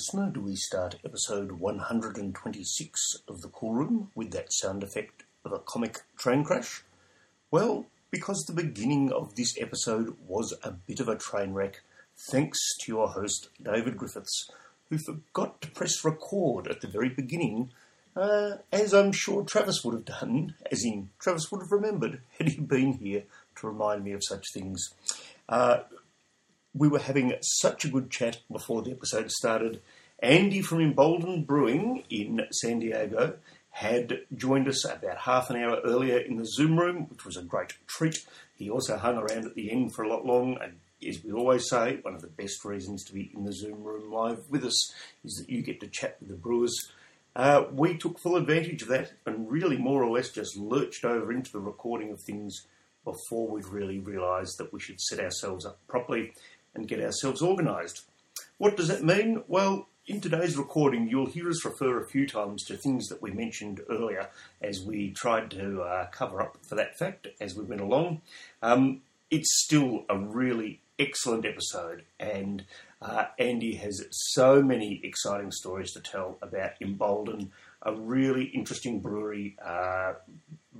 listener, do we start episode 126 of The Cool Room with that sound effect of a comic train crash? Well, because the beginning of this episode was a bit of a train wreck, thanks to your host, David Griffiths, who forgot to press record at the very beginning, uh, as I'm sure Travis would have done, as in, Travis would have remembered had he been here to remind me of such things. Uh, we were having such a good chat before the episode started. Andy from Emboldened Brewing in San Diego had joined us about half an hour earlier in the Zoom room, which was a great treat. He also hung around at the end for a lot long, and as we always say, one of the best reasons to be in the Zoom room live with us is that you get to chat with the brewers. Uh, we took full advantage of that and really more or less just lurched over into the recording of things before we'd really realised that we should set ourselves up properly and get ourselves organised. What does that mean? Well, in today's recording, you'll hear us refer a few times to things that we mentioned earlier as we tried to uh, cover up for that fact as we went along. Um, it's still a really excellent episode, and uh, Andy has so many exciting stories to tell about Embolden, a really interesting brewery, uh,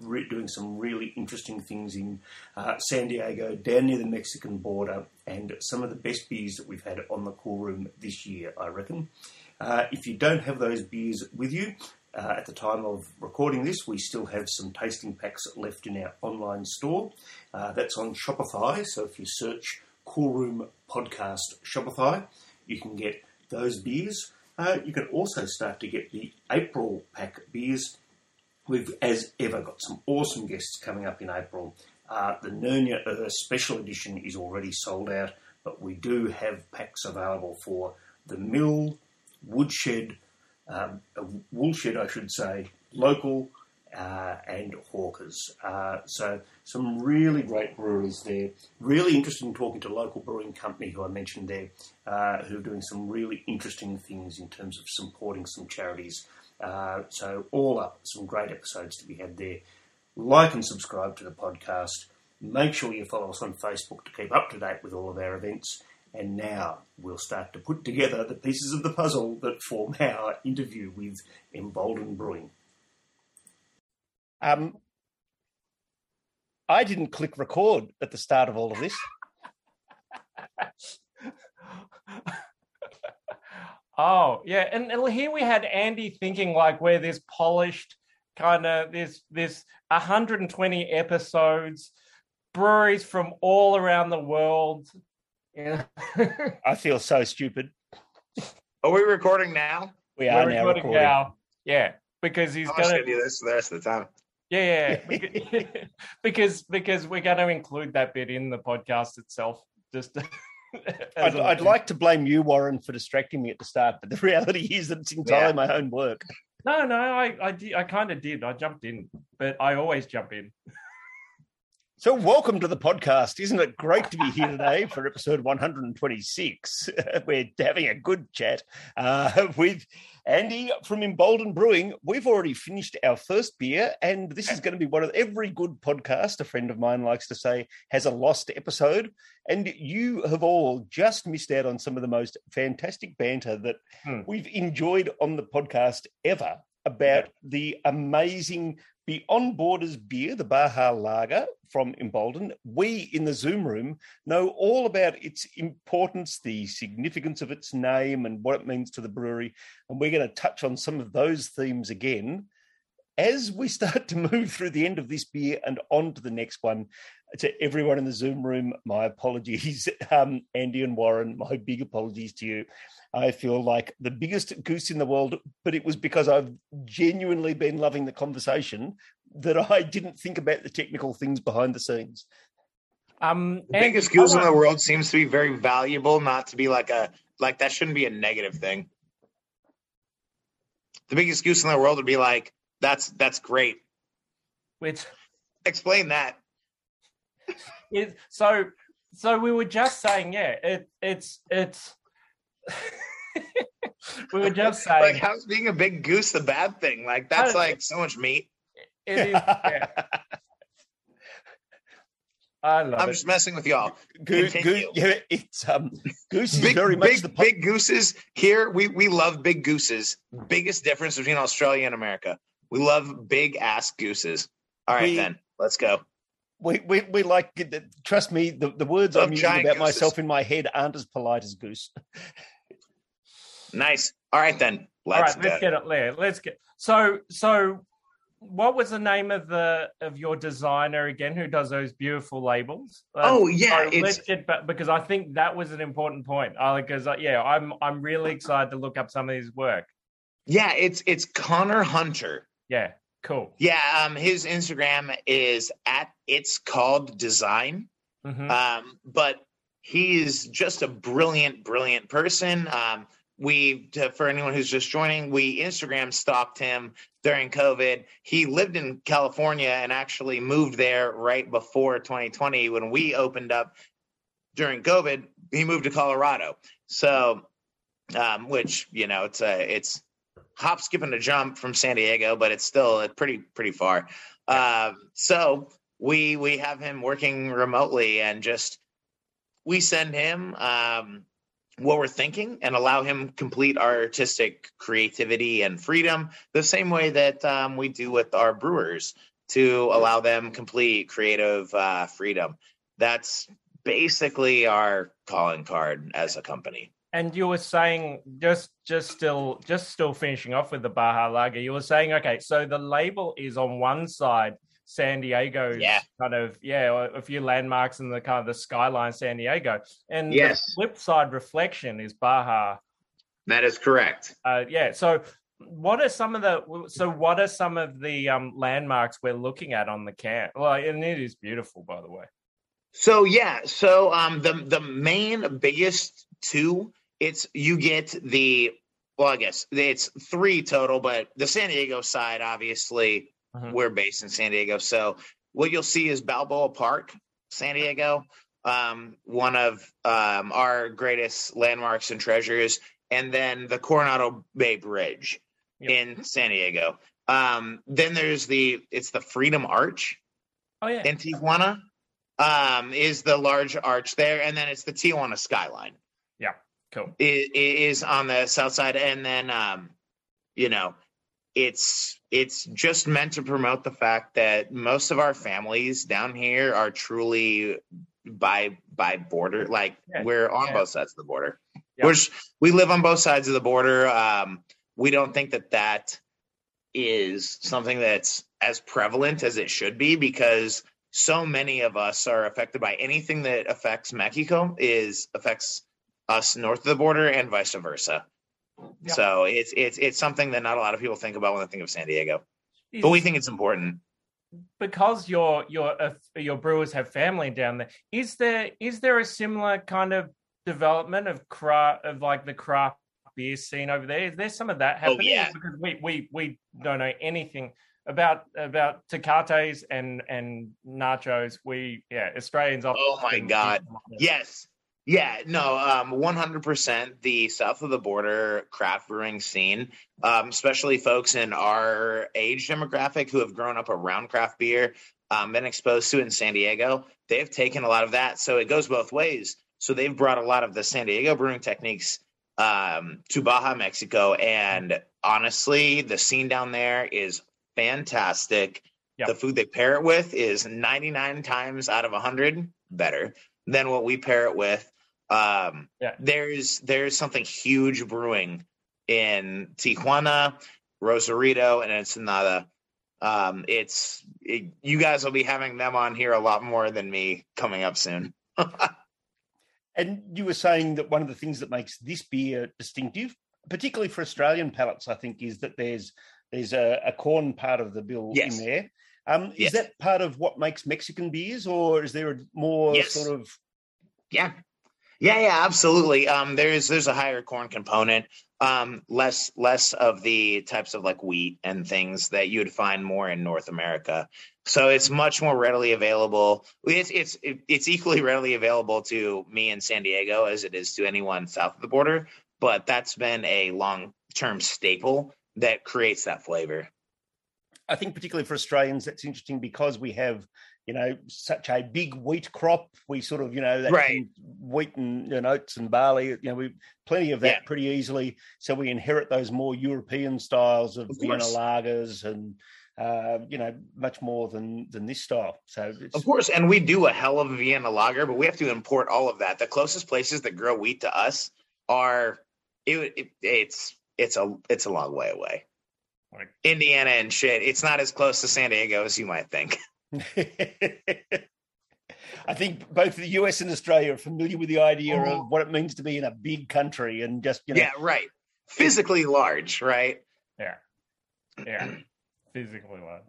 re- doing some really interesting things in uh, San Diego, down near the Mexican border, and some of the best beers that we've had on the cool room this year, I reckon. Uh, if you don't have those beers with you, uh, at the time of recording this, we still have some tasting packs left in our online store. Uh, that's on Shopify, so if you search Cool Room Podcast Shopify, you can get those beers. Uh, you can also start to get the April pack beers We've, as ever, got some awesome guests coming up in April. Uh, the Nurnia Earth Special Edition is already sold out, but we do have packs available for the Mill, Woodshed, um, Woolshed, I should say, local, uh, and Hawkers. Uh, so some really great breweries there. Really interesting talking to local brewing company who I mentioned there, uh, who are doing some really interesting things in terms of supporting some charities uh, so, all up, some great episodes to be had there. Like and subscribe to the podcast. Make sure you follow us on Facebook to keep up to date with all of our events. And now we'll start to put together the pieces of the puzzle that form our interview with Emboldened Brewing. Um, I didn't click record at the start of all of this. Oh, yeah. And, and here we had Andy thinking like we're this polished kind of this this 120 episodes, breweries from all around the world. Yeah. I feel so stupid. Are we recording now? We are we're now recording, recording. now. Yeah, because he's going to do this the rest of the time. Yeah, yeah. because because we're going to include that bit in the podcast itself. Just I'd, I'd like to blame you, Warren, for distracting me at the start, but the reality is that it's entirely yeah. my own work. No, no, I, I, I kind of did. I jumped in, but I always jump in. So, welcome to the podcast. Isn't it great to be here today for episode 126? We're having a good chat uh, with Andy from Emboldened Brewing. We've already finished our first beer, and this is going to be one of every good podcast, a friend of mine likes to say, has a lost episode. And you have all just missed out on some of the most fantastic banter that hmm. we've enjoyed on the podcast ever about the amazing Beyond Borders beer, the Baja Lager from Embolden. We in the Zoom room know all about its importance, the significance of its name, and what it means to the brewery. And we're going to touch on some of those themes again as we start to move through the end of this beer and on to the next one. To everyone in the Zoom room, my apologies. Um, Andy and Warren, my big apologies to you. I feel like the biggest goose in the world, but it was because I've genuinely been loving the conversation that I didn't think about the technical things behind the scenes. Um, the biggest goose in the world seems to be very valuable, not to be like a like that shouldn't be a negative thing. The biggest goose in the world would be like that's that's great. Which explain that. It, so so we were just saying, yeah, it it's it's we were just saying, like, how's being a big goose the bad thing? Like, that's like so much meat. It is. Yeah. I love I'm it. just messing with y'all. Goose, Continue. yeah, it's um, goose is Big, very much big, the po- big gooses here. We we love big gooses. Biggest difference between Australia and America. We love big ass gooses. All right, We- then let's go. We, we we like. Trust me, the, the words Love I'm using about gooses. myself in my head aren't as polite as goose. Nice. All right, then All let's right, go. let's get it there. Let's get so so. What was the name of the of your designer again? Who does those beautiful labels? Uh, Oh yeah, so it's let's get back because I think that was an important point. Because uh, yeah, I'm I'm really excited to look up some of his work. yeah, it's it's Connor Hunter. Yeah, cool. Yeah, um, his Instagram is at it's called design. Mhm. Um, but he is just a brilliant, brilliant person. Um, we, to, for anyone who's just joining, we Instagram stalked him during COVID. He lived in California and actually moved there right before 2020 when we opened up during COVID. He moved to Colorado. So, um, which you know, it's a it's hop, skip, and a jump from San Diego, but it's still uh, pretty pretty far. Um, so we we have him working remotely and just we send him um, what we're thinking and allow him complete our artistic creativity and freedom the same way that um, we do with our brewers to allow them complete creative uh, freedom. That's basically our calling card as a company And you were saying just just still just still finishing off with the Baja Lager. You were saying okay, so the label is on one side San Diego's Yeah. kind of yeah a few landmarks in the kind of the skyline San Diego, and Yes. the flip side reflection is Baja. that is correct Uh, yeah, so what are some of the so what are some of the um, landmarks we're looking at on the camp? Well, and it is beautiful, by the way. So yeah, so um the the main biggest two, it's you get the well, I guess it's three total, but the San Diego side, obviously, Mhm. we're based in San Diego. So what you'll see is Balboa Park, San Diego, um, one of um our greatest landmarks and treasures, and then the Coronado Bay Bridge Yep. in San Diego. Um, then there's the it's the Freedom Arch Oh yeah, in Tijuana um, is the large arch there, and then it's the Tijuana skyline cool. is, is on the south side, and then um, you know it's it's just meant to promote the fact that most of our families down here are truly by by border, like Yeah, we're on yeah. both sides of the border. Yeah. We're we live on both sides of the border. Um, we don't think that that is something that's as prevalent as it should be because so many of us are affected by anything that affects Mexico is affects us north of the border and vice versa. Yeah. So it's it's it's something that not a lot of people think about when they think of San Diego, but we think it's important. because your your uh, your brewers have family down there. Is there is there a similar kind of development of craft of like the craft beer scene over there? Is there some of that Oh, happening? yeah. Because we we we don't know anything about about Tecates and and nachos. We yeah Australians. Oh my God. Yes. Yeah, no, um, 100% the south of the border craft brewing scene, um, especially folks in our age demographic who have grown up around craft beer, um, been exposed to it in San Diego, they've taken a lot of that. So it goes both ways. So they've brought a lot of the San Diego brewing techniques um, to Baja, Mexico. And honestly, the scene down there is fantastic. Yeah. The food they pair it with is 99 times out of 100 better than what we pair it with. Um, Yeah. There's there's something huge brewing in Tijuana, Rosarito, and Ensenada. Um, it's it, you guys will be having them on here a lot more than me coming up soon. And you were saying that one of the things that makes this beer distinctive, particularly for Australian palates, I think, is that there's there's a, a corn part of the bill Yes. in there. Um, Yes. Is that part of what makes Mexican beers, or is there a more Yes. sort of Yeah. Yeah, yeah, absolutely. Um, there's there's a higher corn component, um, less less of the types of like wheat and things that you'd find more in North America. So it's much more readily available. It's it's it's equally readily available to me in San Diego as it is to anyone south of the border. But that's been a long term staple that creates that flavor. I think particularly for Australians, that's interesting because we have, you know, such a big wheat crop. We sort of, you know, that Right. wheat and you know, oats and barley. You know, we plenty of that Yeah. pretty easily. So we inherit those more European styles of, Of Vienna lagers and. Uh, you know, much more than than this style. So it's, Of course, and we do a hell of a Vienna lager, but we have to import all of that. The closest places that grow wheat to us are it, it it's it's a it's a long way away. Indiana and shit. It's not as close to San Diego as you might think. I think both the US and Australia are familiar with the idea Mhm. of what it means to be in a big country and just you know Yeah, right. Physically large, right? Yeah. Yeah. Physically large.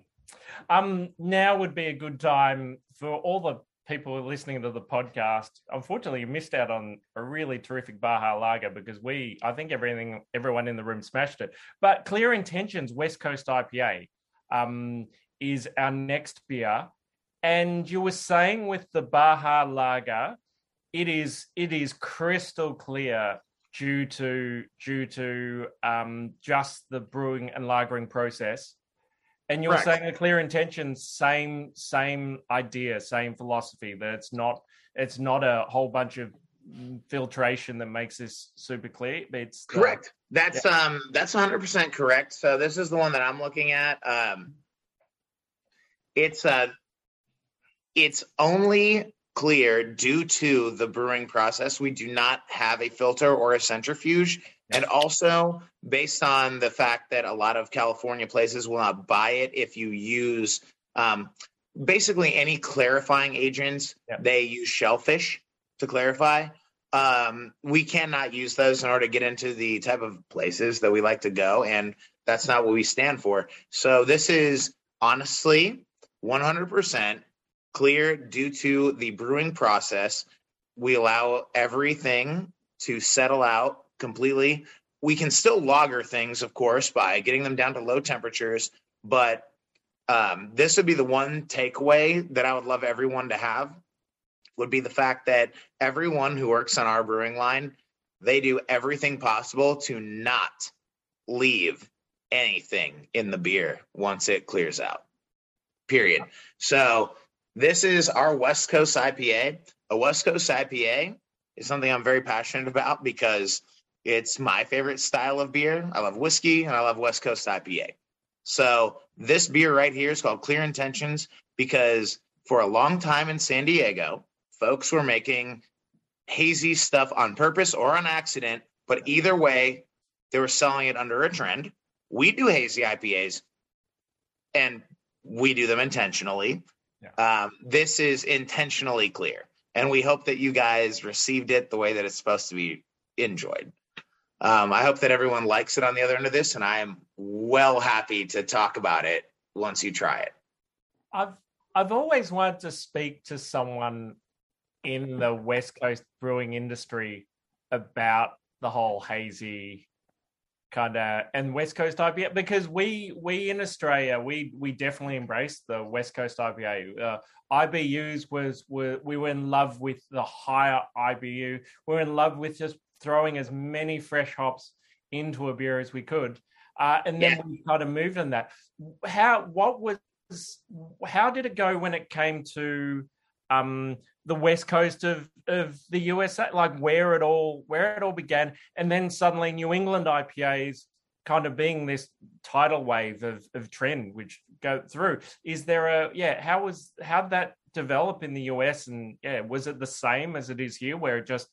Um, now would be a good time for all the people listening to the podcast. Unfortunately, you missed out on a really terrific Baja Lager because we, I think everything, everyone in the room smashed it. But Clear Intentions West Coast IPA um, is our next beer. And you were saying with the Baja Lager, it is it is crystal clear due to due to um, just the brewing and lagering process. And you're Correct. saying a clear intention, same same idea, same philosophy. That it's not it's not a whole bunch of filtration that makes this super clear. It's uh, Correct. That's um that's 100% correct. So this is the one that I'm looking at. Um it's uh it's only clear due to the brewing process. We do not have a filter or a centrifuge. And also based on the fact that a lot of California places will not buy it if you use um basically any clarifying agents, Yeah. they use shellfish to clarify um, we cannot use those in order to get into the type of places that we like to go, and that's not what we stand for. So this is honestly 100% clear due to the brewing process. We allow everything to settle out completely. We can still lager things, of course, by getting them down to low temperatures, but um, this would be the one takeaway that I would love everyone to have would be the fact that everyone who works on our brewing line, they do everything possible to not leave anything in the beer once it clears out. Period. So this is our West Coast IPA. A West Coast IPA is something I'm very passionate about because it's my favorite style of beer. I love whiskey and I love West Coast IPA. So this beer right here is called Clear Intentions because for a long time in San Diego, folks were making hazy stuff on purpose or on accident, but either way, they were selling it under a trend. We do hazy IPAs and we do them intentionally. Um, this is intentionally clear, and we hope that you guys received it the way that it's supposed to be enjoyed. Um, I hope that everyone likes it on the other end of this, and I am well happy to talk about it once you try it. I've I've always wanted to speak to someone in the West Coast brewing industry about the whole hazy kind of and West Coast IPA because we we in Australia we we definitely embraced the West Coast IPA. Uh, IBUs was were we were in love with the higher IBU. We were in love with just throwing as many fresh hops into a beer as we could, uh, and then Yeah. we kind of moved on that. How what was how did it go when it came to um, the west coast of, of the USA, like where it all where it all began, and then suddenly New England IPAs kind of being this tidal wave of, of trend which go through. Is there a yeah? How was how that develop in the US, and yeah, was it the same as it is here, where it just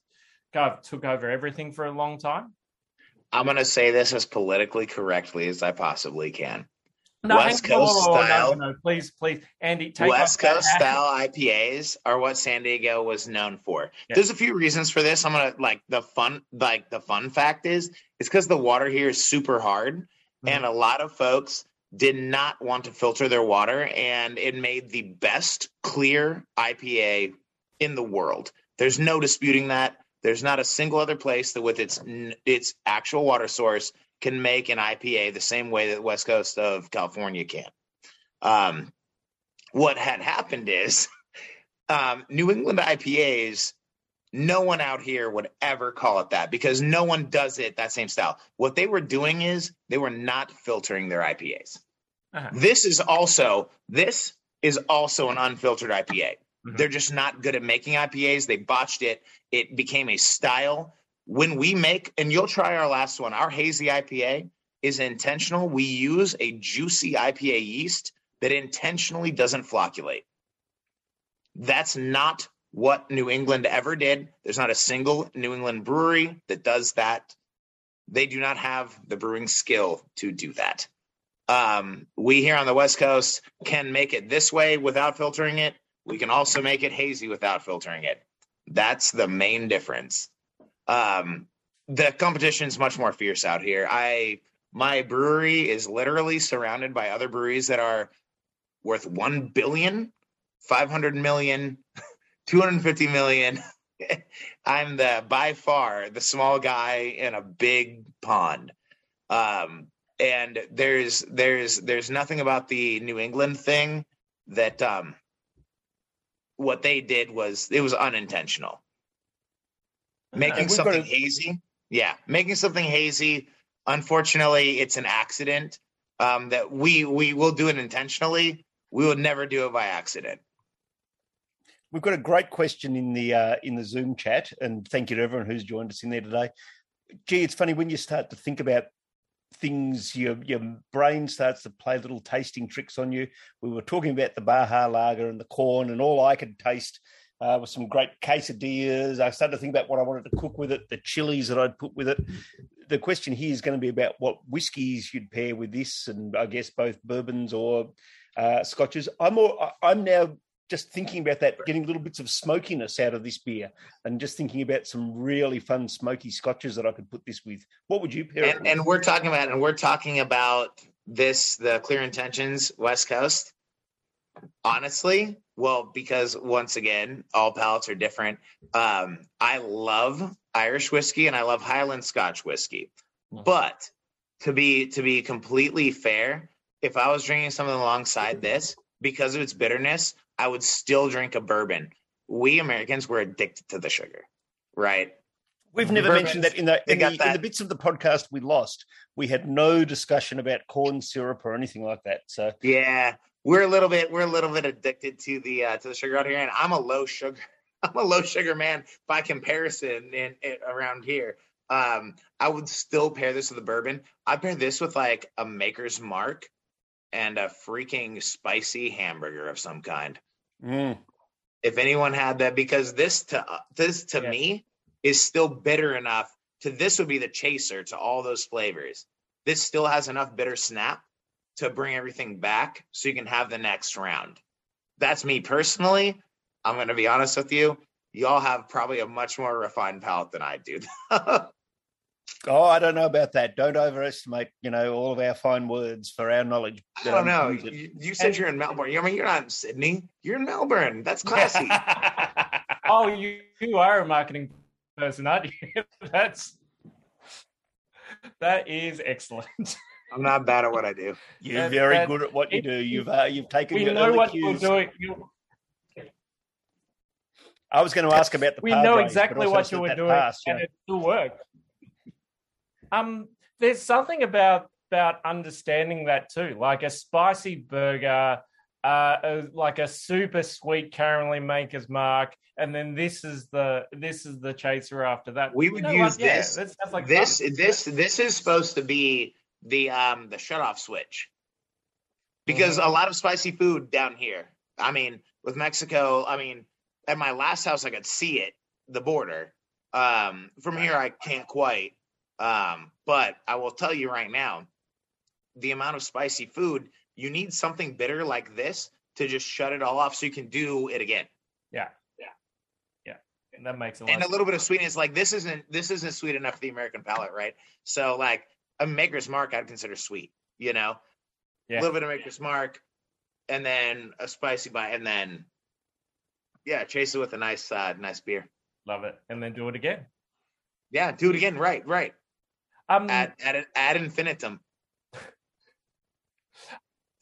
kind of took over everything for a long time? I'm going to say this as politically correctly as I possibly can. No, West Coast whoa, whoa, whoa, style. No, no, please, please, Andy, take West Coast style IPAs are what San Diego was known for. Yeah. There's a few reasons for this. I'm gonna like the fun like the fun fact is it's because the water here is super hard Mm-hmm. and a lot of folks did not want to filter their water and it made the best clear IPA in the world. There's no disputing that. There's not a single other place that with its its actual water source can make an IPA the same way that the West Coast of California can. Um, what had happened is um, New England IPAs, no one out here would ever call it that because no one does it that same style. What they were doing is they were not filtering their IPAs. Uh-huh. This is also this is also an unfiltered IPA. Mhm. They're just not good at making IPAs. They botched it. It became a style. When we make, and you'll try our last one, our hazy IPA is intentional. We use a juicy IPA yeast that intentionally doesn't flocculate. That's not what New England ever did. There's not a single New England brewery that does that. They do not have the brewing skill to do that. Um, we here on the West Coast can make it this way without filtering it. We can also make it hazy without filtering it. That's the main difference. Um, the competition is much more fierce out here. I my brewery is literally surrounded by other breweries that are worth 1 billion, 500 million, 250 million. I'm the by far the small guy in a big pond. Um, and there's there's there's nothing about the New England thing that um what they did was it was unintentional. Making something to- hazy. Yeah, making something hazy. Unfortunately, it's an accident. Um, that we we will do it intentionally. We would never do it by accident. We've got a great question in the uh, in the Zoom chat, and thank you to everyone who's joined us in there today. Gee, it's funny when you start to think about things, your your brain starts to play little tasting tricks on you. We were talking about the Baja Lager and the corn, and all I could taste uh, was some great quesadillas. I started to think about what I wanted to cook with it, the chilies that I'd put with it. The question here is going to be about what whiskies you'd pair with this, and I guess both bourbons or uh, scotches. I'm more, I'm now just thinking about that, getting little bits of smokiness out of this beer, and just thinking about some really fun smoky scotches that I could put this with. What would you pair and, with? and we're talking about and we're talking about this the clear intentions west coast honestly well because once again all palates are different um i love irish whiskey and i love highland scotch whiskey Mhm. but to be to be completely fair if i was drinking something alongside this because of its bitterness i would still drink a bourbon we americans were addicted to the sugar right We've never Bourbons, mentioned that in the in got the, in the bits of the podcast we lost. We had no discussion about corn syrup or anything like that. So Yeah, we're a little bit we're a little bit addicted to the uh, to the sugar out here, and I'm a low sugar I'm a low sugar man by comparison in, in around here. Um, I would still pair this with a bourbon. I pair this with like a Maker's Mark and a freaking spicy hamburger of some kind. mm, If anyone had that, because this to this to Yeah. me is still bitter enough. To this would be the chaser to all those flavors. This still has enough bitter snap to bring everything back, so you can have the next round. That's me personally. I'm going to be honest with you. Y'all have probably a much more refined palate than I do. oh, I don't know about that. Don't overestimate, you know, all of our fine words for our knowledge. I that don't know. You, you said you're in Melbourne. I mean, you're not in Sydney. You're in Melbourne. That's classy. oh, you, you are a marketing person, aren't you? That's that is excellent. I'm not bad at what I do. You're That- very that- good at what you it- do. You've uh, you've taken we your know early what you're doing. You, I was going to ask about the. we know but exactly what you were doing, pass, and yeah. it still worked. Um, there's something about about understanding that too, like a spicy burger, uh, a, like a super sweet caramelly maker's mark, and then this is the this is the chaser after that. We You would know use what? Yeah, this- that like this fun. this this is supposed to be the um the shut off switch because Mm-hmm. a lot of spicy food down here i mean with mexico i mean at my last house i could see it the border um from here i can't quite um but i will tell you right now the amount of spicy food you need something bitter like this to just shut it all off so you can do it again yeah, yeah, yeah. And that makes a lot. and a little bit of sweetness. Like this isn't this isn't sweet enough for the American palate, right? So like a Maker's Mark, I'd consider sweet. You know, Yeah. a little bit of Maker's Mark, and then a spicy bite, and then yeah, chase it with a nice uh, nice beer. Love it, and then do it again. Yeah, do it again. Right, right. Um, Ad ad ad infinitum.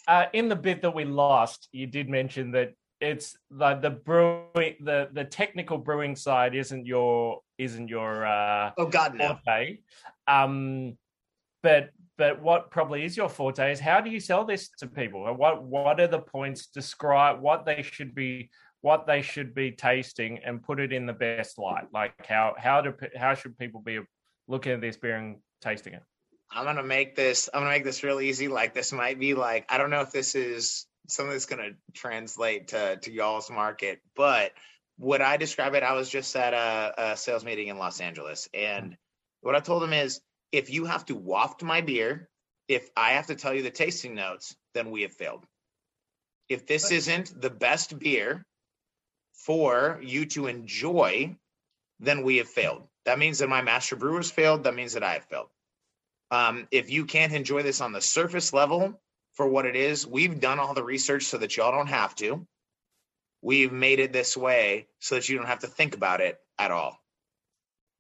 uh, in the bit that we lost, you did mention that it's the the brewing the the technical brewing side isn't your isn't your uh Oh God, no. forte. Um, but but what probably is your forte is how do you sell this to people? What what are the points? Describe what they should be what they should be tasting and put it in the best light. Like how how do how should people be looking at this beer and tasting it? I'm gonna make this. I'm gonna make this real easy. Like this might be like I don't know if this is something that's gonna translate to to y'all's market, but would I describe it? I was just at a, a sales meeting in Los Angeles, and what I told them is, if you have to waft my beer, if I have to tell you the tasting notes, then we have failed. If this isn't the best beer for you to enjoy, then we have failed. That means that my master brewers failed. That means that I have failed. Um, if you can't enjoy this on the surface level for what it is, we've done all the research so that y'all don't have to. We've made it this way so that you don't have to think about it at all.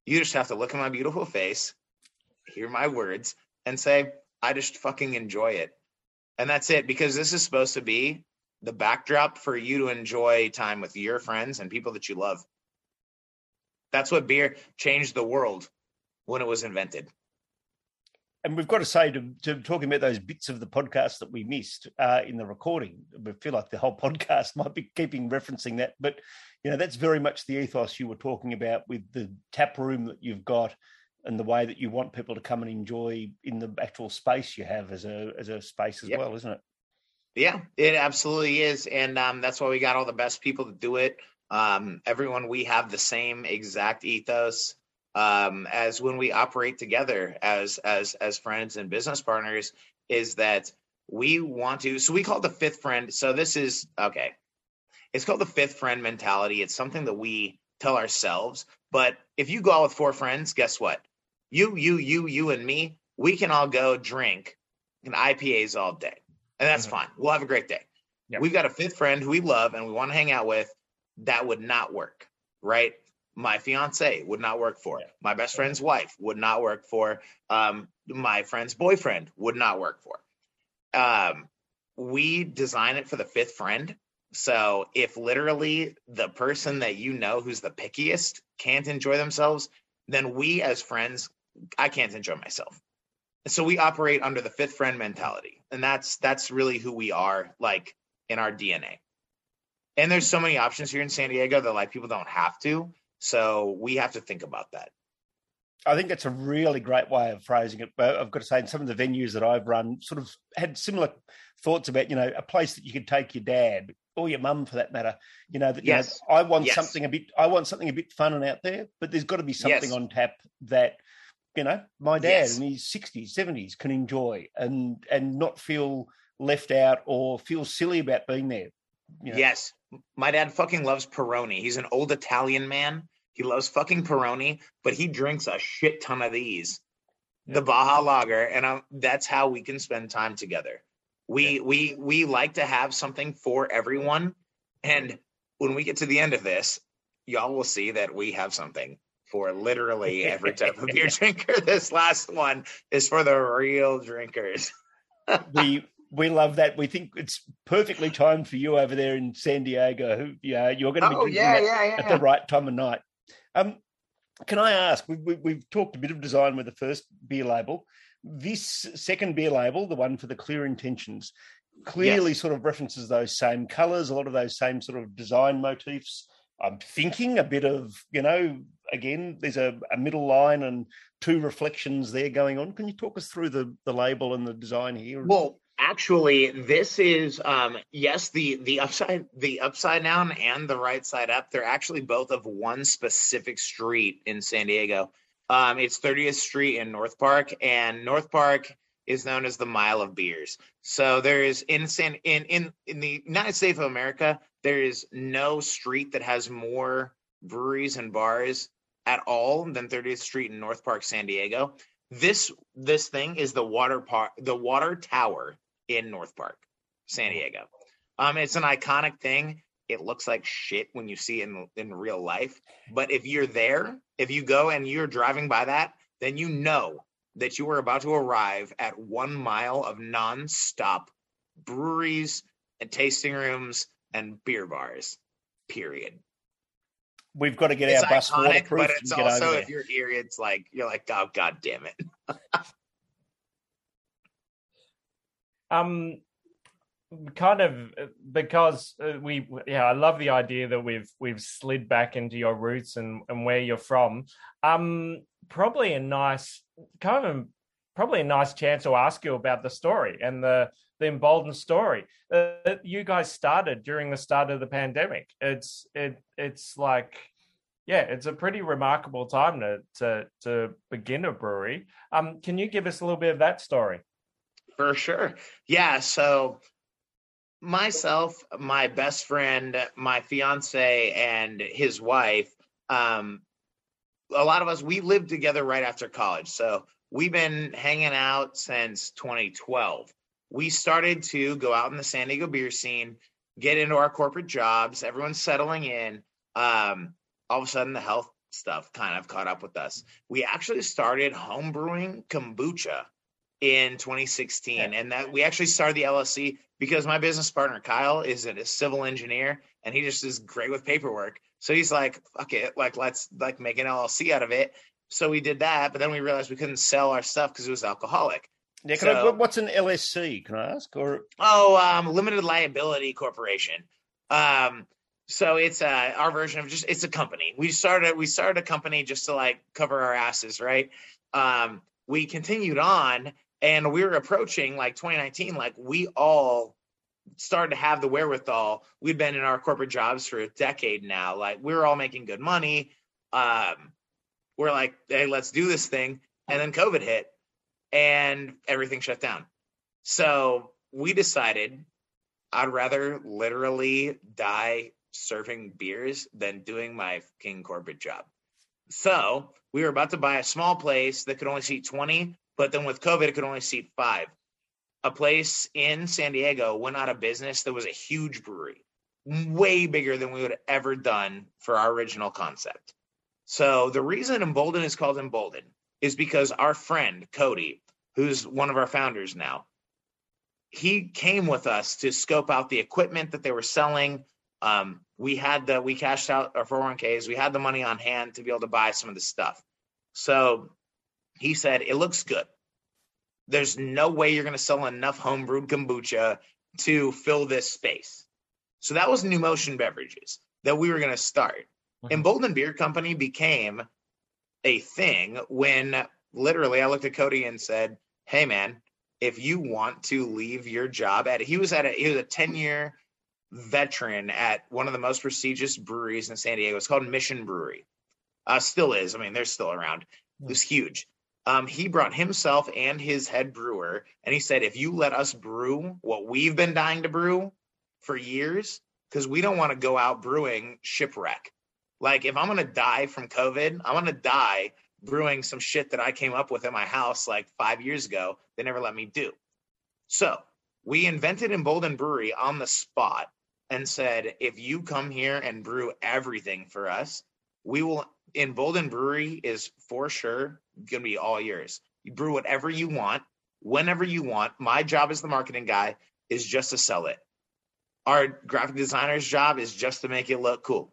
You just have to look at my beautiful face, hear my words, and say, I just fucking enjoy it. And that's it, because this is supposed to be the backdrop for you to enjoy time with your friends and people that you love. That's what beer changed the world when it was invented and we've got to say to, to, talking about those bits of the podcast that we missed uh, in the recording we feel like the whole podcast might be keeping referencing that but you know that's very much the ethos you were talking about with the tap room that you've got and the way that you want people to come and enjoy in the actual space you have as a as a space as yep. well isn't it? Yeah it absolutely is and um, that's why we got all the best people to do it. Um, everyone we have the same exact ethos um, as when we operate together as as as friends and business partners is that we want to so we call it the fifth friend so this is okay. It's called the fifth friend mentality it's something that we tell ourselves but if you go out with four friends guess what you you you you and me we can all go drink an ipas all day and that's mm-hmm. fine we'll have a great day yep. we've got a fifth friend who we love and we want to hang out with that would not work right my fiance would not work for. My best friend's wife would not work for. Um, my friend's boyfriend would not work for. Um, we design it for the fifth friend. So if literally the person that you know who's the pickiest can't enjoy themselves, then we as friends, I can't enjoy myself. And So we operate under the fifth friend mentality. And that's that's really who we are, like in our DNA. And there's so many options here in San Diego that like people don't have to. So we have to think about that. I think that's a really great way of phrasing it. But I've got to say, in some of the venues that I've run, sort of had similar thoughts about, you know, a place that you could take your dad or your mum for that matter. You know, that yes. You know, I want yes. something a bit, I want something a bit fun and out there, but there's got to be something yes. on tap that, you know, my dad yes. in his 60s, 70s can enjoy and and not feel left out or feel silly about being there. You know? Yes, my dad fucking loves Peroni. He's an old Italian man. He loves fucking Peroni, but he drinks a shit ton of these, yeah. the Baja Lager, and I'm, that's how we can spend time together. We yeah. we we like to have something for everyone, and when we get to the end of this, y'all will see that we have something for literally every type of beer drinker. This last one is for the real drinkers. we we love that. We think it's perfectly timed for you over there in San Diego. Yeah, you're going to be oh, drinking yeah, yeah, yeah. at the right time of night. Um, can I ask? We, we, we've talked a bit of design with the first beer label. This second beer label, the one for the clear intentions, clearly yes. sort of references those same colors, a lot of those same sort of design motifs. I'm thinking a bit of, you know, again, there's a, a, middle line and two reflections there going on. Can you talk us through the the label and the design here? Well, actually this is um yes the the upside the upside down and the right side up they're actually both of one specific street in san diego um it's 30th street in north park and north park is known as the mile of beers so there is in san in in in the united states of america there is no street that has more breweries and bars at all than 30th street in north park san diego this this thing is the water park the water tower in North Park, San Diego. Um, it's an iconic thing. It looks like shit when you see it in in real life, but if you're there, if you go and you're driving by that, then you know that you are about to arrive at one mile of non-stop breweries and tasting rooms and beer bars. Period. We've got to get it's our bus iconic, waterproof. But it's also if you're here, it's like you're like, oh god damn it. um, kind of because uh, we yeah i love the idea that we've we've slid back into your roots and and where you're from um probably a nice kind of probably a nice chance to ask you about the story and the the emboldened story that you guys started during the start of the pandemic. It's it it's like yeah it's a pretty remarkable time to to to begin a brewery. Um can you give us a little bit of that story? For sure. Yeah so myself, my best friend, my fiance, and his wife, um, a lot of us, we lived together right after college. So we've been hanging out since 2012. We started to go out in the San Diego beer scene, get into our corporate jobs. Everyone's settling in. Um, all of a sudden, the health stuff kind of caught up with us. We actually started homebrewing kombucha in 2016, yeah. and that we actually started the LLC because my business partner Kyle is a civil engineer and he just is great with paperwork. So he's like, fuck it, like let's like make an LLC out of it. So we did that, but then we realized we couldn't sell our stuff because it was alcoholic. Yeah, so, I, what's an LLC? Can I ask? Or oh, um, limited liability corporation. Um, so it's uh, our version of just it's a company. We started we started a company just to like cover our asses, right? Um, we continued on and we were approaching like 2019 like we all started to have the wherewithal we'd been in our corporate jobs for a decade now like we were all making good money um we're like hey let's do this thing and then covid hit and everything shut down so we decided i'd rather literally die serving beers than doing my king corporate job so we were about to buy a small place that could only seat 20 but then with COVID, it could only seat five. A place in San Diego went out of business that was a huge brewery, way bigger than we would have ever done for our original concept. So the reason Embolden is called Embolden is because our friend Cody, who's one of our founders now, he came with us to scope out the equipment that they were selling. Um, we had the we cashed out our 401ks. We had the money on hand to be able to buy some of the stuff. So he said, It looks good. There's no way you're going to sell enough homebrewed kombucha to fill this space. So that was New Motion Beverages that we were going to start. Mm-hmm. Embolden Beer Company became a thing when literally I looked at Cody and said, Hey, man, if you want to leave your job at he was at a he was a 10 year veteran at one of the most prestigious breweries in San Diego. It's called Mission Brewery. Uh, still is. I mean, they're still around. It was huge um, he brought himself and his head brewer, and he said, if you let us brew what we've been dying to brew for years, because we don't want to go out brewing shipwreck. Like, if I'm to die from COVID, I'm to die brewing some shit that I came up with in my house like five years ago. They never let me do. So we invented Embolden Brewery on the spot and said, if you come here and brew everything for us, we will Embolden Brewery is for sure to be all yours. You brew whatever you want, whenever you want. My job as the marketing guy is just to sell it. Our graphic designer's job is just to make it look cool.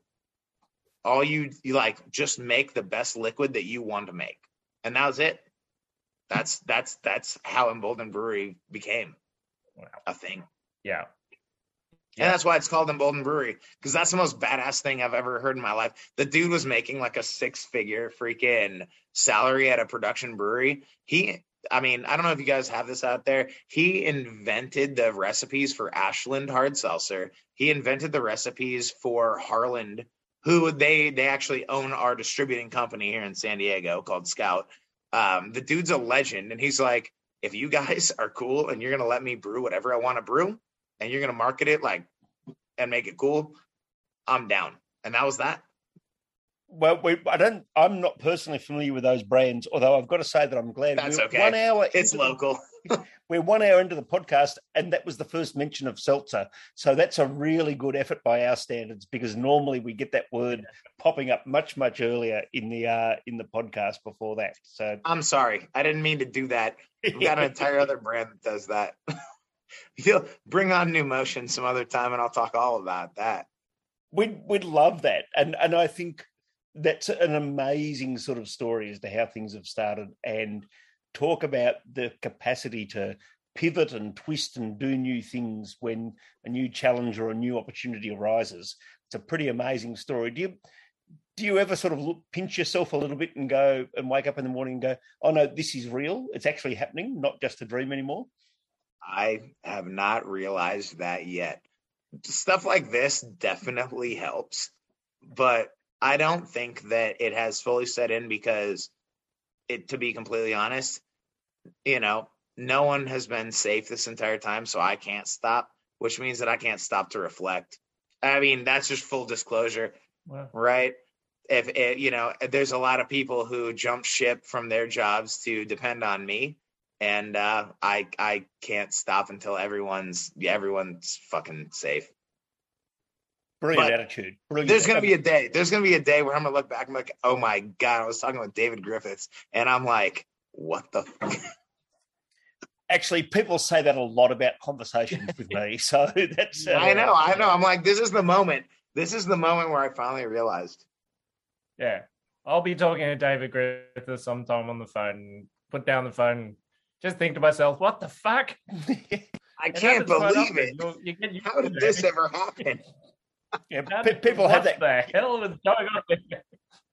All you you like just make the best liquid that you want to make. And that was it. That's that's that's how Embolden Brewery became wow. a thing. Yeah. Yeah. And that's why it's called Embolden Brewery because that's the most badass thing I've ever heard in my life. The dude was making like a six figure freaking salary at a production brewery. He, I mean, I don't know if you guys have this out there. He invented the recipes for Ashland hard seltzer. He invented the recipes for Harland, who they they actually own our distributing company here in San Diego called Scout. Um, the dude's a legend, and he's like, if you guys are cool and you're gonna let me brew whatever I want to brew and you're gonna market it like and make it cool, I'm down. And that was that. Well, we, I don't. I'm not personally familiar with those brands, although I've got to say that I'm glad. That's we're okay. One hour. It's local. We're one hour into the podcast, and that was the first mention of seltzer. So that's a really good effort by our standards, because normally we get that word popping up much, much earlier in the uh, in the podcast before that. So I'm sorry, I didn't mean to do that. We've got an entire other brand that does that. You'll bring on new motion some other time, and I'll talk all about that. We'd we'd love that, and and I think that's an amazing sort of story as to how things have started, and talk about the capacity to pivot and twist and do new things when a new challenge or a new opportunity arises. It's a pretty amazing story. Do you do you ever sort of look, pinch yourself a little bit and go and wake up in the morning and go, "Oh no, this is real. It's actually happening, not just a dream anymore." I have not realized that yet. Stuff like this definitely helps, but I don't think that it has fully set in because it to be completely honest, you know, no one has been safe this entire time, so I can't stop, which means that I can't stop to reflect. I mean, that's just full disclosure, wow. right? If it, you know, there's a lot of people who jump ship from their jobs to depend on me, and uh, I I can't stop until everyone's everyone's fucking safe. Brilliant but attitude. Brilliant. There's gonna be a day. There's gonna be a day where I'm gonna look back and be like, oh my god, I was talking with David Griffiths, and I'm like, what the. Fuck? Actually, people say that a lot about conversations with me. So that's. Uh, I know, I know. I'm like, this is the moment. This is the moment where I finally realized. Yeah, I'll be talking to David Griffiths sometime on the phone. Put down the phone. Just think to myself, what the fuck? I can't believe it. You, you How did this ever happen? Yeah, p- people have that. The hell was going on there?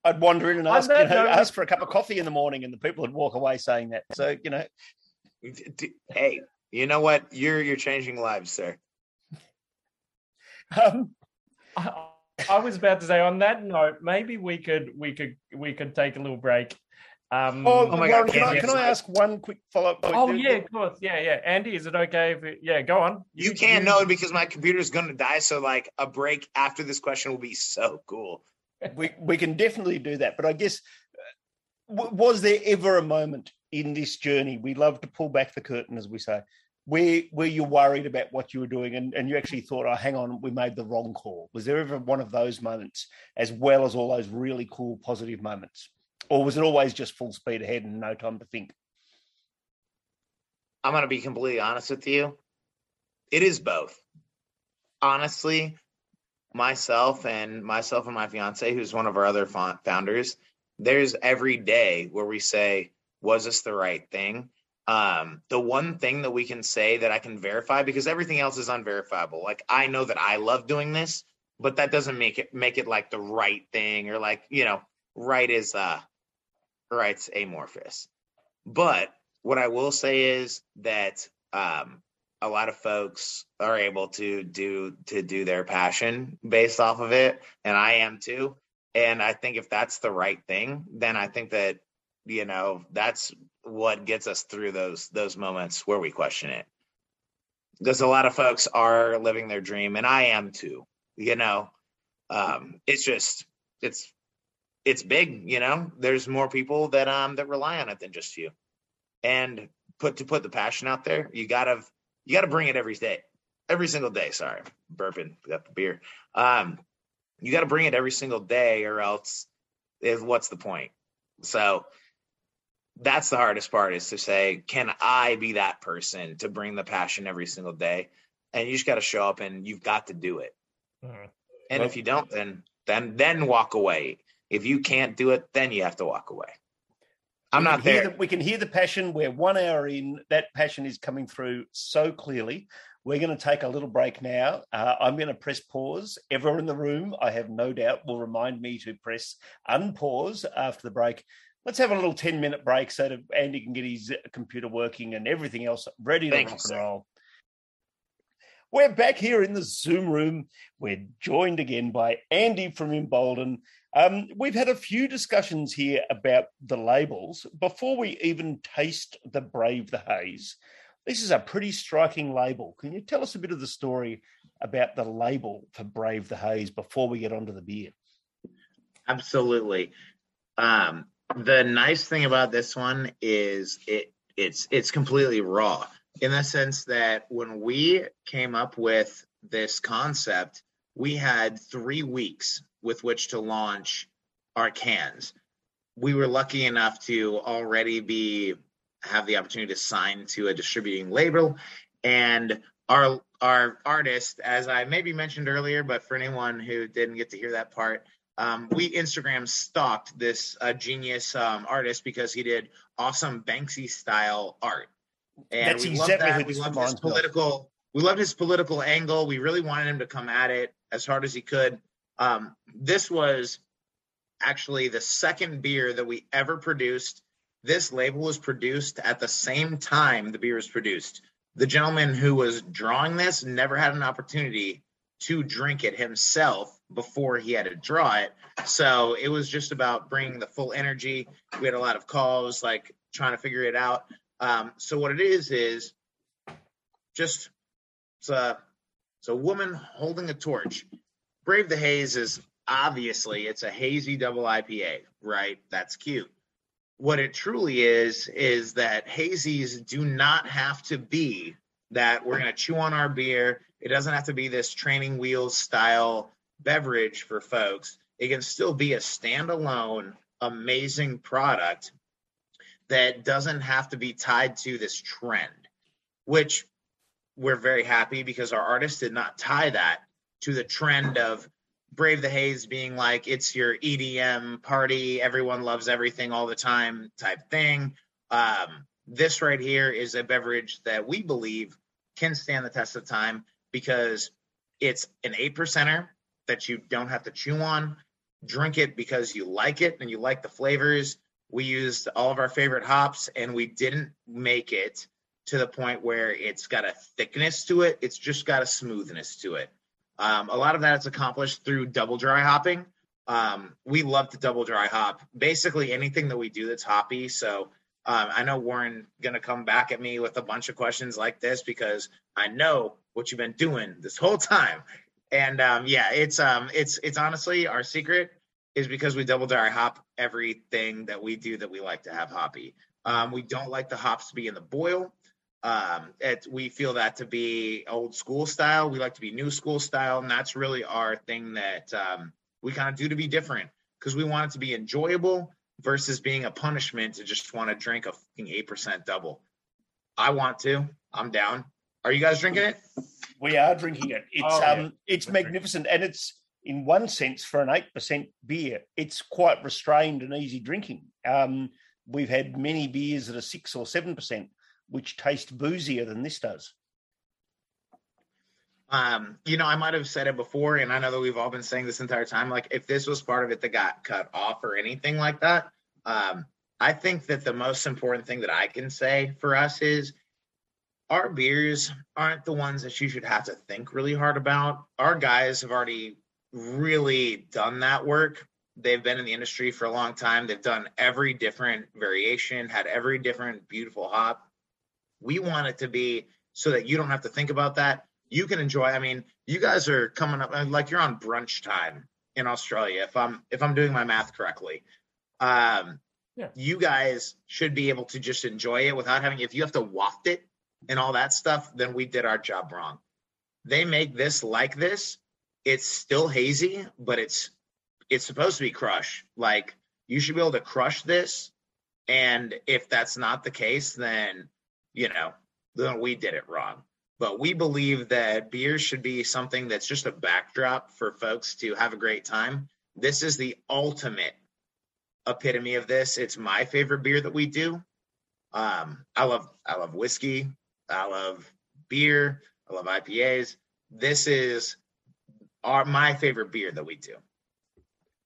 I'd wander in and ask, you know, ask for a cup of coffee in the morning, and the people would walk away saying that. So you know, hey, you know what? You're you're changing lives, sir. Um, I, I was about to say on that note, maybe we could we could we could take a little break. Um, oh, oh my Warren, God! Can, I, can I ask one quick follow up? Oh yeah, of course. Yeah, yeah. Andy, is it okay if it, yeah? Go on. You, you can't you, know because my computer's going to die. So like a break after this question will be so cool. We we can definitely do that. But I guess uh, was there ever a moment in this journey? We love to pull back the curtain, as we say. Where were you worried about what you were doing, and, and you actually thought, "Oh, hang on, we made the wrong call." Was there ever one of those moments, as well as all those really cool positive moments? or was it always just full speed ahead and no time to think? I'm going to be completely honest with you. It is both. Honestly, myself and myself and my fiance, who's one of our other founders, there's every day where we say, was this the right thing? Um, the one thing that we can say that I can verify because everything else is unverifiable. Like I know that I love doing this, but that doesn't make it make it like the right thing or like, you know, right is uh right's amorphous. But what I will say is that um, a lot of folks are able to do to do their passion based off of it, and I am too. And I think if that's the right thing, then I think that you know that's what gets us through those those moments where we question it. Because a lot of folks are living their dream, and I am too. You know, um, it's just it's it's big, you know. There's more people that um that rely on it than just you. And put to put the passion out there, you gotta you gotta bring it every day. Every single day. Sorry, burping, got the beer. Um, you gotta bring it every single day, or else is what's the point? So that's the hardest part is to say, can I be that person to bring the passion every single day? And you just got to show up and you've got to do it. Mm-hmm. And well, if you don't, then then then walk away. If you can't do it, then you have to walk away. I'm not there. The, we can hear the passion. We're one hour in. That passion is coming through so clearly. We're going to take a little break now. Uh, I'm going to press pause. Everyone in the room, I have no doubt, will remind me to press unpause after the break. Let's have a little 10 minute break so that Andy can get his computer working and everything else ready to Thank rock and roll. We're back here in the Zoom room. We're joined again by Andy from Embolden um, we've had a few discussions here about the labels. Before we even taste the Brave the Haze, this is a pretty striking label. Can you tell us a bit of the story about the label for Brave the Haze before we get onto the beer? Absolutely. Um, the nice thing about this one is it it's it's completely raw in the sense that when we came up with this concept, we had three weeks with which to launch our cans. We were lucky enough to already be have the opportunity to sign to a distributing label and our our artist as i maybe mentioned earlier but for anyone who didn't get to hear that part um, we instagram stalked this uh, genius um, artist because he did awesome banksy style art And That's we exactly love who that. We this love his reminds me of. political. We loved his political angle. We really wanted him to come at it as hard as he could. Um, this was actually the second beer that we ever produced. This label was produced at the same time the beer was produced. The gentleman who was drawing this never had an opportunity to drink it himself before he had to draw it. So it was just about bringing the full energy. We had a lot of calls, like trying to figure it out. Um, so what it is is just it's a it's a woman holding a torch. Brave the Haze is obviously it's a hazy double IPA, right? That's cute. What it truly is is that hazies do not have to be that we're going to chew on our beer. It doesn't have to be this training wheels style beverage for folks. It can still be a standalone, amazing product that doesn't have to be tied to this trend, which we're very happy because our artist did not tie that to the trend of Brave the Haze being like it's your EDM party, everyone loves everything all the time type thing. Um, this right here is a beverage that we believe can stand the test of time because it's an eight percenter that you don't have to chew on. Drink it because you like it and you like the flavors. We used all of our favorite hops and we didn't make it to the point where it's got a thickness to it. It's just got a smoothness to it. Um, a lot of that is accomplished through double dry hopping. Um, we love to double dry hop. Basically, anything that we do that's hoppy. So um, I know Warren gonna come back at me with a bunch of questions like this because I know what you've been doing this whole time. And um, yeah, it's um, it's it's honestly our secret is because we double dry hop everything that we do that we like to have hoppy. Um, we don't like the hops to be in the boil. Um, it, we feel that to be old school style. We like to be new school style, and that's really our thing that um, we kind of do to be different because we want it to be enjoyable versus being a punishment to just want to drink a fucking eight percent double. I want to. I'm down. Are you guys drinking it? We are drinking it. It's Oh, yeah. um, it's magnificent, and it's in one sense for an eight percent beer, it's quite restrained and easy drinking. Um, we've had many beers that are six or seven percent, which taste boozier than this does. Um, you know, I might have said it before, and I know that we've all been saying this entire time. Like, if this was part of it that got cut off or anything like that, um, I think that the most important thing that I can say for us is our beers aren't the ones that you should have to think really hard about. Our guys have already really done that work. They've been in the industry for a long time. They've done every different variation, had every different beautiful hop. We want it to be so that you don't have to think about that. You can enjoy. I mean, you guys are coming up like you're on brunch time in Australia. If I'm if I'm doing my math correctly, um, Yeah. you guys should be able to just enjoy it without having. If you have to waft it and all that stuff, then we did our job wrong. They make this like this. It's still hazy, but it's it's supposed to be crush. Like you should be able to crush this. And if that's not the case, then you know, then we did it wrong. But we believe that beer should be something that's just a backdrop for folks to have a great time. This is the ultimate epitome of this. It's my favorite beer that we do. Um, I love I love whiskey. I love beer. I love IPAs. This is our my favorite beer that we do.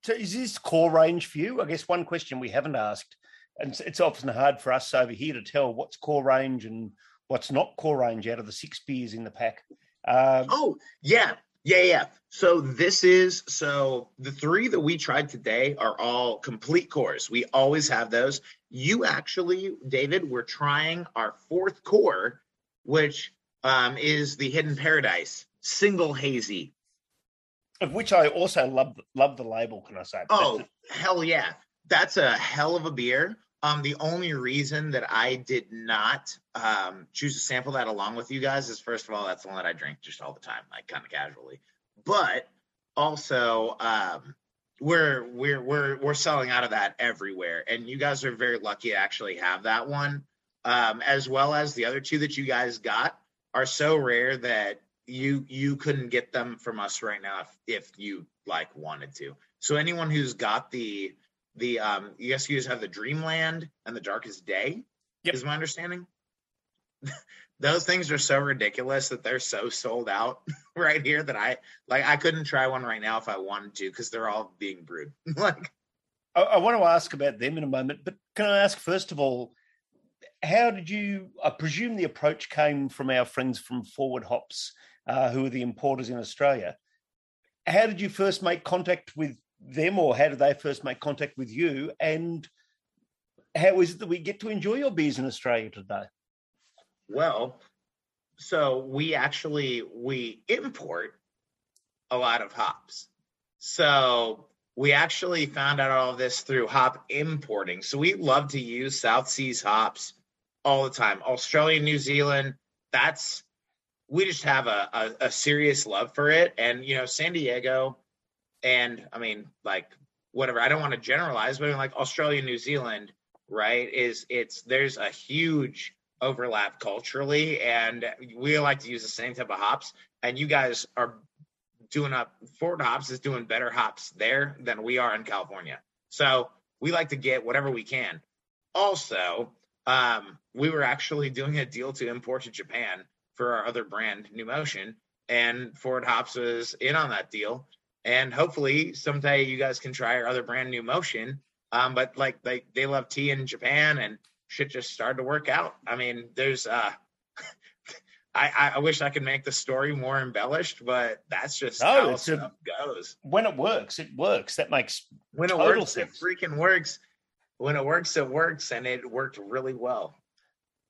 So, is this core range for you? I guess one question we haven't asked, and it's- often hard for us over here to tell what's core range and what's not core range out of the six beers in the pack. Um, Oh, yeah. Yeah, yeah. So this is so the three that we tried today are all complete cores. We always have those. You actually, David, we're trying our fourth core, which um, is the Hidden Paradise single hazy. of which I also love love the label. Can I say? Oh, hell yeah. That's a hell of a beer. Um, the only reason that I did not um, choose to sample that along with you guys is first of all, that's the one that I drink just all the time, like kind of casually. But also, um, we're we're we're we're selling out of that everywhere, and you guys are very lucky to actually have that one, um, as well as the other two that you guys got are so rare that you you couldn't get them from us right now if, if you like wanted to. So anyone who's got the the um you guys you guys have the Dreamland and the Darkest Day Yep. is my understanding. those things are so ridiculous that they're so sold out right here that I like I couldn't try one right now if I wanted to because they're all being brewed. like I, I want to ask about them in a moment, but can I ask first of all, how did you? I presume the approach came from our friends from Forward Hops, uh, who are the importers in Australia. How did you first make contact with them, or how did they first make contact with you? And how is it that we get to enjoy your beers in Australia today? Well, so we actually we import a lot of hops. So we actually found out all of this through hop importing. So we love to use South Seas hops all the time. Australia, New Zealand, that's we just have a, a, a serious love for it. And you know, San Diego and I mean like whatever, I don't want to generalize, but like Australia, New Zealand, right, is it's there's a huge overlap culturally and we like to use the same type of hops and you guys are doing up Forward Hops is doing better hops there than we are in California. So we like to get whatever we can. Also, um, we were actually doing a deal to import to Japan for our other brand, New Motion, and Forward Hops was in on that deal. And hopefully someday you guys can try our other brand, New Motion. Um, but like they they love tea in Japan and shit just started to work out. I mean, there's uh I, I wish I could make the story more embellished, but that's just No, how stuff a- goes. When it works, it works. That makes When it works, sense. it freaking works. When it works, it works, and it worked really well.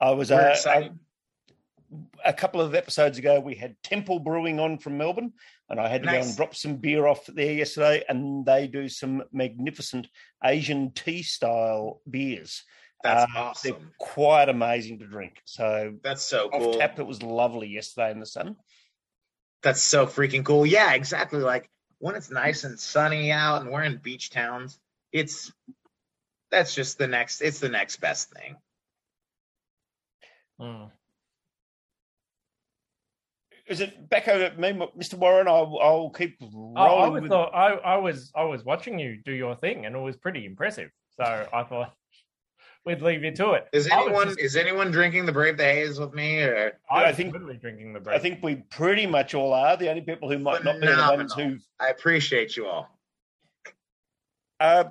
I was uh, excited. A couple of episodes ago, we had Temple Brewing on from Melbourne, and I had to go and drop some beer off there yesterday. And they do some magnificent Asian tea style beers. That's Uh, awesome. They're quite amazing to drink. So That's so off cool. tap, it was lovely yesterday in the sun. That's so freaking cool. Yeah, exactly. Like when it's nice and sunny out and we're in beach towns, it's that's just the next it's the next best thing. Mm. Is it back over at me, Mr. Warren? I'll, I'll keep rolling. Oh, I was with- thought I, I was I was watching you do your thing, and it was pretty impressive. So I thought we'd leave you to it. Is anyone just- is anyone drinking the Brave the Haze with me or I, I was think- totally drinking the Brave. I think we pretty much all are. The only people who might not be the ones who. I appreciate you all. Uh,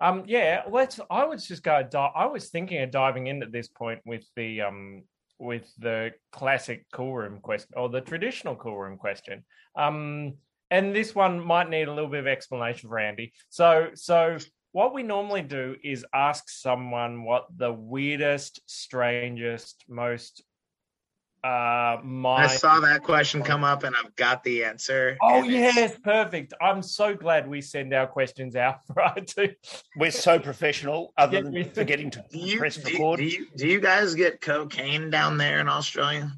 Um, yeah, let's. I was just going. Di- I was thinking of diving in at this point with the um with the classic cool room question or the traditional cool room question. Um, and this one might need a little bit of explanation for Andy. So, so what we normally do is ask someone what the weirdest, strangest, most uh I saw that question come up and I've got the answer. Oh and it's- yes, perfect. I'm so glad we send our questions out right to we're so professional, other Yeah, than we- forgetting to Do you, press do, record. do you do you guys get cocaine down there in Australia?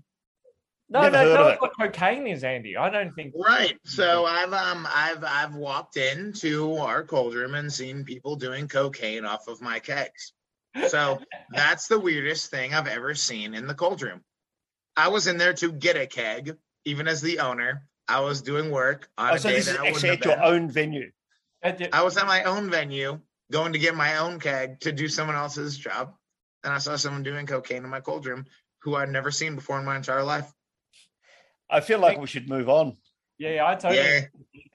No, Never no, heard no. What cocaine is, Andy? I don't think. Right. So I've um I've I've walked into our cold room and seen people doing cocaine off of my kegs. So that's the weirdest thing I've ever seen in the cold room. I was in there to get a keg, even as the owner. I was doing work on Oh, a so day this is that I wouldn't actually at your been. own venue. I was at my own venue going to get my own keg to do someone else's job. And I saw someone doing cocaine in my cold room who I'd never seen before in my entire life. I feel like we should move on. Yeah, yeah, I totally Yeah.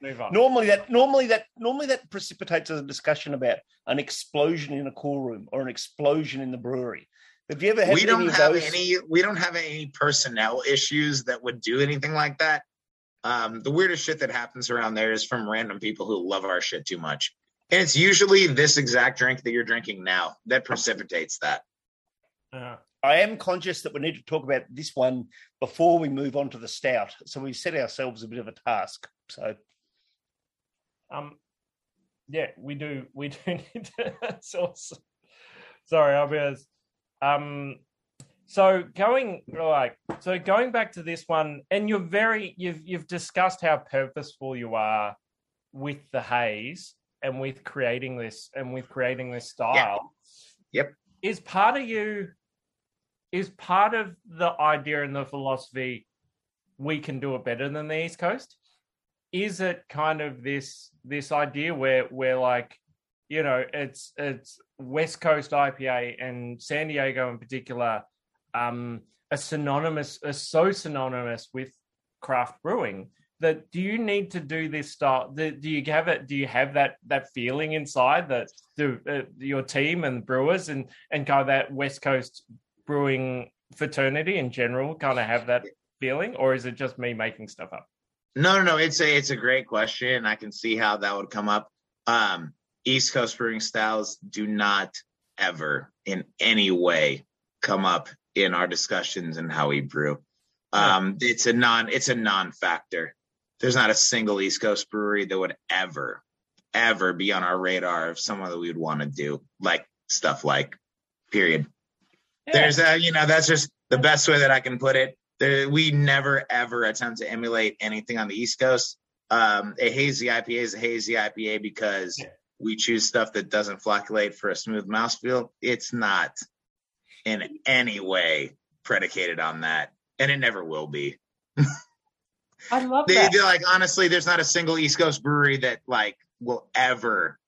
move on. Normally, that normally that normally that precipitates a discussion about an explosion in a cool room or an explosion in the brewery. Have you ever had we any don't of have those? any we don't have any personnel issues that would do anything like that. Um, the weirdest shit that happens around there is from random people who love our shit too much. And it's usually this exact drink that you're drinking now that precipitates that. Uh, I am conscious that we need to talk about this one before we move on to the stout. So we set ourselves a bit of a task. So um, yeah, we do. We do need to. that's awesome. Sorry, I was. Um, so going like so going back to this one, and you're very you've you've discussed how purposeful you are with the haze and with creating this and with creating this style. Yep. Is part of you is part of the idea and the philosophy we can do it better than the East Coast? Is it kind of this this idea where where like you know it's it's West Coast IPA and San Diego in particular um are synonymous, are so synonymous with craft brewing that do you need to do this style do you have it do you have that that feeling inside that do uh, your team and brewers and and kind of that west coast brewing fraternity in general kind of have that feeling or is it just me making stuff up? No no no it's a it's a great question. I can see how that would come up. Um east coast brewing styles do not ever in any way come up in our discussions and how we brew um it's a non it's a non-factor there's not a single East Coast brewery that would ever, ever be on our radar of someone that we would want to do like stuff like. Period. Yeah. There's a, you know, that's just the best way that I can put it. There, we never ever attempt to emulate anything on the East Coast. Um, a hazy IPA is a hazy IPA because yeah. We choose stuff that doesn't flocculate for a smooth mouthfeel. It's not in any way predicated on that, and it never will be. I love they, that. Like honestly, there's not a single East Coast brewery that like will ever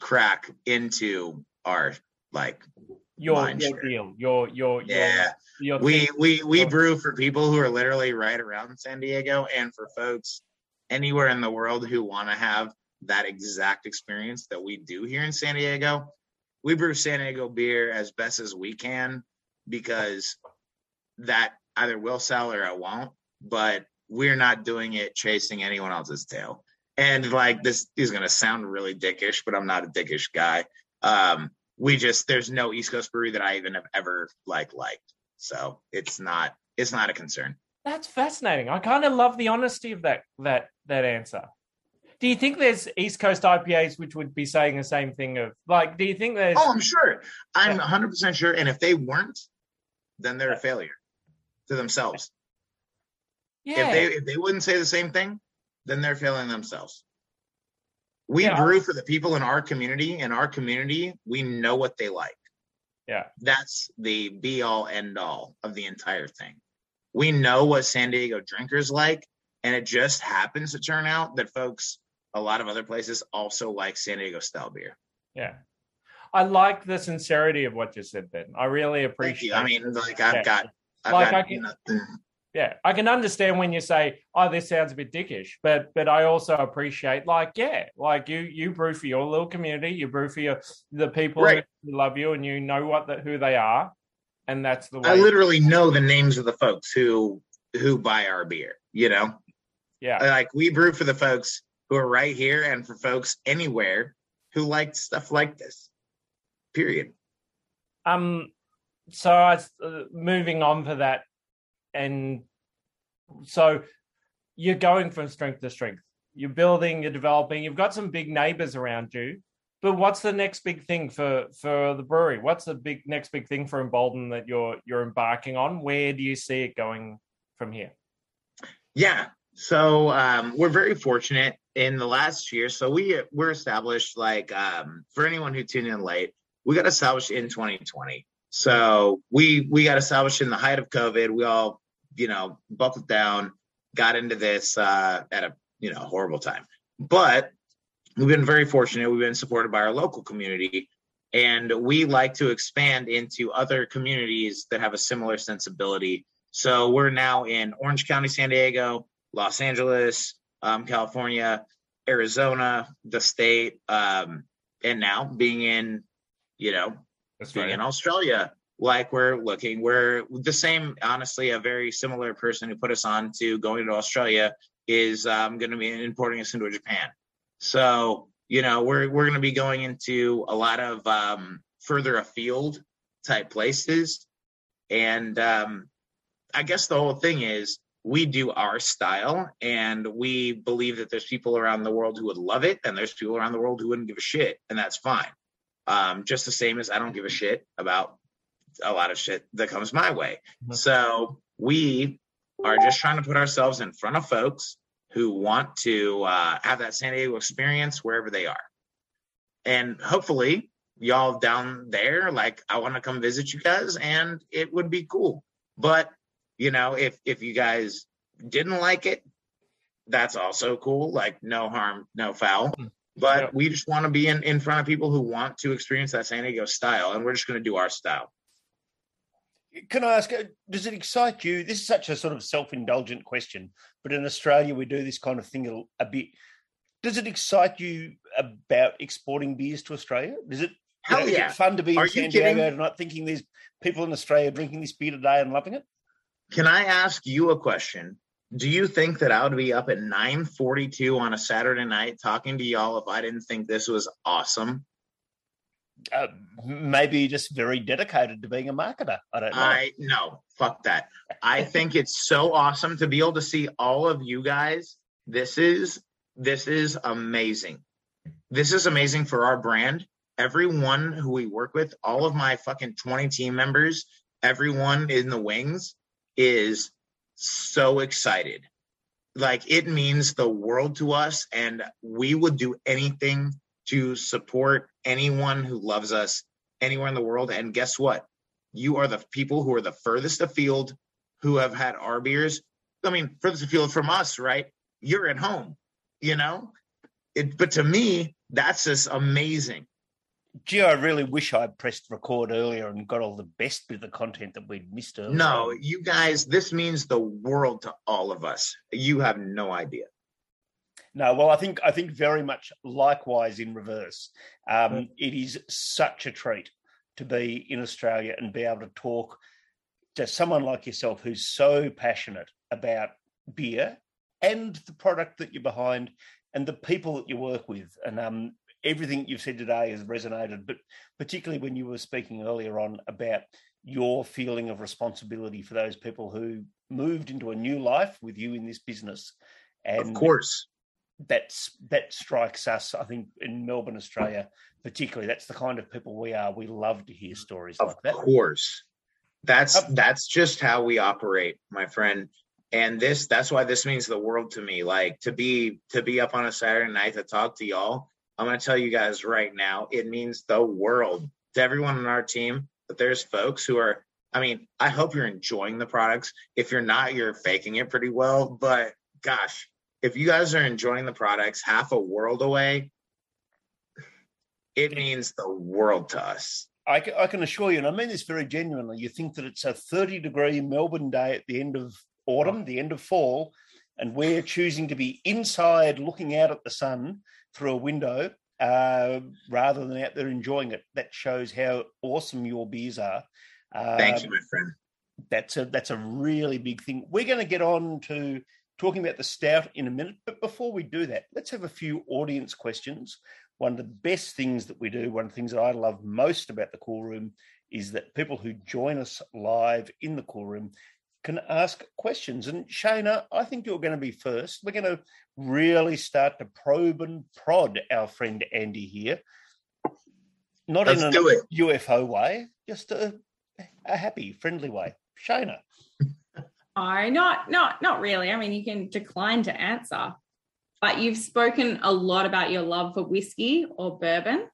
crack into our like your, your deal. Your your yeah. Your, your we we we brew for people who are literally right around San Diego, and for folks anywhere in the world who want to have that exact experience that we do here in San Diego. We brew San Diego beer as best as we can because that either will sell or it won't. But we're not doing it chasing anyone else's tail. And like this is gonna sound really dickish, but I'm not a dickish guy. Um, we just there's no East Coast brewery that I even have ever like liked. So it's not it's not a concern. That's fascinating. I kind of love the honesty of that that that answer. Do you think there's East Coast IPAs which would be saying the same thing of like do you think there's Oh, I'm sure. I'm yeah. 100% sure and if they weren't then they're a failure to themselves. Yeah. If they if they wouldn't say the same thing, then they're failing themselves. We yeah. brew for the people in our community. In our community, we know what they like. Yeah. That's the be all end all of the entire thing. We know what San Diego drinkers like, and it just happens to turn out that folks, a lot of other places, also like San Diego style beer. Yeah. I like the sincerity of what you said, Ben. I really appreciate. I mean, like I've yeah. got, I've like got I can, nothing yeah i can understand when you say oh this sounds a bit dickish but but i also appreciate like yeah like you you brew for your little community you brew for your the people right. who love you and you know what the, who they are and that's the way i literally know the names of the folks who who buy our beer you know yeah like we brew for the folks who are right here and for folks anywhere who like stuff like this period um so I, uh, moving on for that and so you're going from strength to strength. You're building, you're developing. You've got some big neighbors around you. But what's the next big thing for for the brewery? What's the big next big thing for Embolden that you're you're embarking on? Where do you see it going from here? Yeah, so um, we're very fortunate in the last year. So we we're established like um, for anyone who tuned in late, we got established in 2020. So we we got established in the height of COVID. We all you know, buckled down, got into this uh, at a you know horrible time. But we've been very fortunate. We've been supported by our local community, and we like to expand into other communities that have a similar sensibility. So we're now in Orange County, San Diego, Los Angeles, um, California, Arizona, the state, um, and now being in, you know, That's being right. in Australia, like we're looking. We're the same, honestly, a very similar person who put us on to going to Australia is um, going to be importing us into Japan. So, you know, we're, we're going to be going into a lot of um, further afield type places. And um, I guess the whole thing is we do our style and we believe that there's people around the world who would love it and there's people around the world who wouldn't give a shit. And that's fine. Um, just the same as I don't give a shit about a lot of shit that comes my way. Mm-hmm. So we are just trying to put ourselves in front of folks who want to uh, have that San Diego experience wherever they are. And hopefully, y'all down there, like, I want to come visit you guys and it would be cool. But, you know, if, if you guys didn't like it, that's also cool. Like, no harm, no foul. Mm-hmm. But we just want to be in, in front of people who want to experience that San Diego style, and we're just going to do our style Can I ask, uh, does it excite you? This is such a sort of self indulgent question, but in Australia, we do this kind of thing a, a, bit. Does it excite you about exporting beers to Australia? Does it, Hell you know, yeah. is it fun to be Are in San Diego kidding? and not thinking there's people in Australia drinking this beer today and loving it? Can I ask you a question? Do you think that I would be up at 9:42 on a Saturday night talking to y'all if I didn't think this was awesome? Uh, maybe just very dedicated to being a marketer. I don't know. I no, fuck that. I think it's so awesome to be able to see all of you guys. This is this is amazing. This is amazing for our brand. Everyone who we work with, all of my fucking 20 team members, everyone in the wings is so excited. Like it means the world to us and we would do anything to support anyone who loves us anywhere in the world and guess what? you are the people who are the furthest afield who have had our beers. I mean, furthest afield from us, right? You're at home, you know? It, but to me, that's just amazing. Gee, I really wish I'd pressed record earlier and got all the best bit of the content that we'd missed earlier. No, you guys, this means the world to all of us. You have no idea. No, well, I think I think very much likewise in reverse. Um, It is such a treat to be in Australia and be able to talk to someone like yourself who's so passionate about beer and the product that you're behind and the people that you work with. And um, everything you've said today has resonated, but particularly when you were speaking earlier on about your feeling of responsibility for those people who moved into a new life with you in this business. And of course. that's that strikes us i think in melbourne australia particularly that's the kind of people we are we love to hear stories Of like that course. That's that's just how we operate, my friend. And this that's why this means the world to me. Like to be to be up on a Saturday night to talk to y'all. I'm gonna tell you guys right now, it means the world to everyone on our team. But there's folks who are I mean, I hope you're enjoying the products. If you're not, you're faking it pretty well. But gosh, if you guys are enjoying the products half a world away, it means the world to us. I, I can assure you and i mean this very genuinely you think that it's a 30 degree melbourne day at the end of autumn the end of fall and we're choosing to be inside looking out at the sun through a window uh, rather than out there enjoying it that shows how awesome your beers are Thank Um, you, my friend. that's a that's a really big thing. We're going to get on to talking about the stout in a minute, but before we do that, let's have a few audience questions. One of the best things that we do, one of the things that I love most about the cool room, is that people who join us live in the cool room can ask questions. And Shana, I think you're going to be first. We're going to really start to probe and prod our friend Andy here. Not Let's in a. UFO way, just a, a happy, friendly way. Shana. Oh, not not not really. I mean, you can decline to answer, but you've spoken a lot about your love for whiskey or bourbon,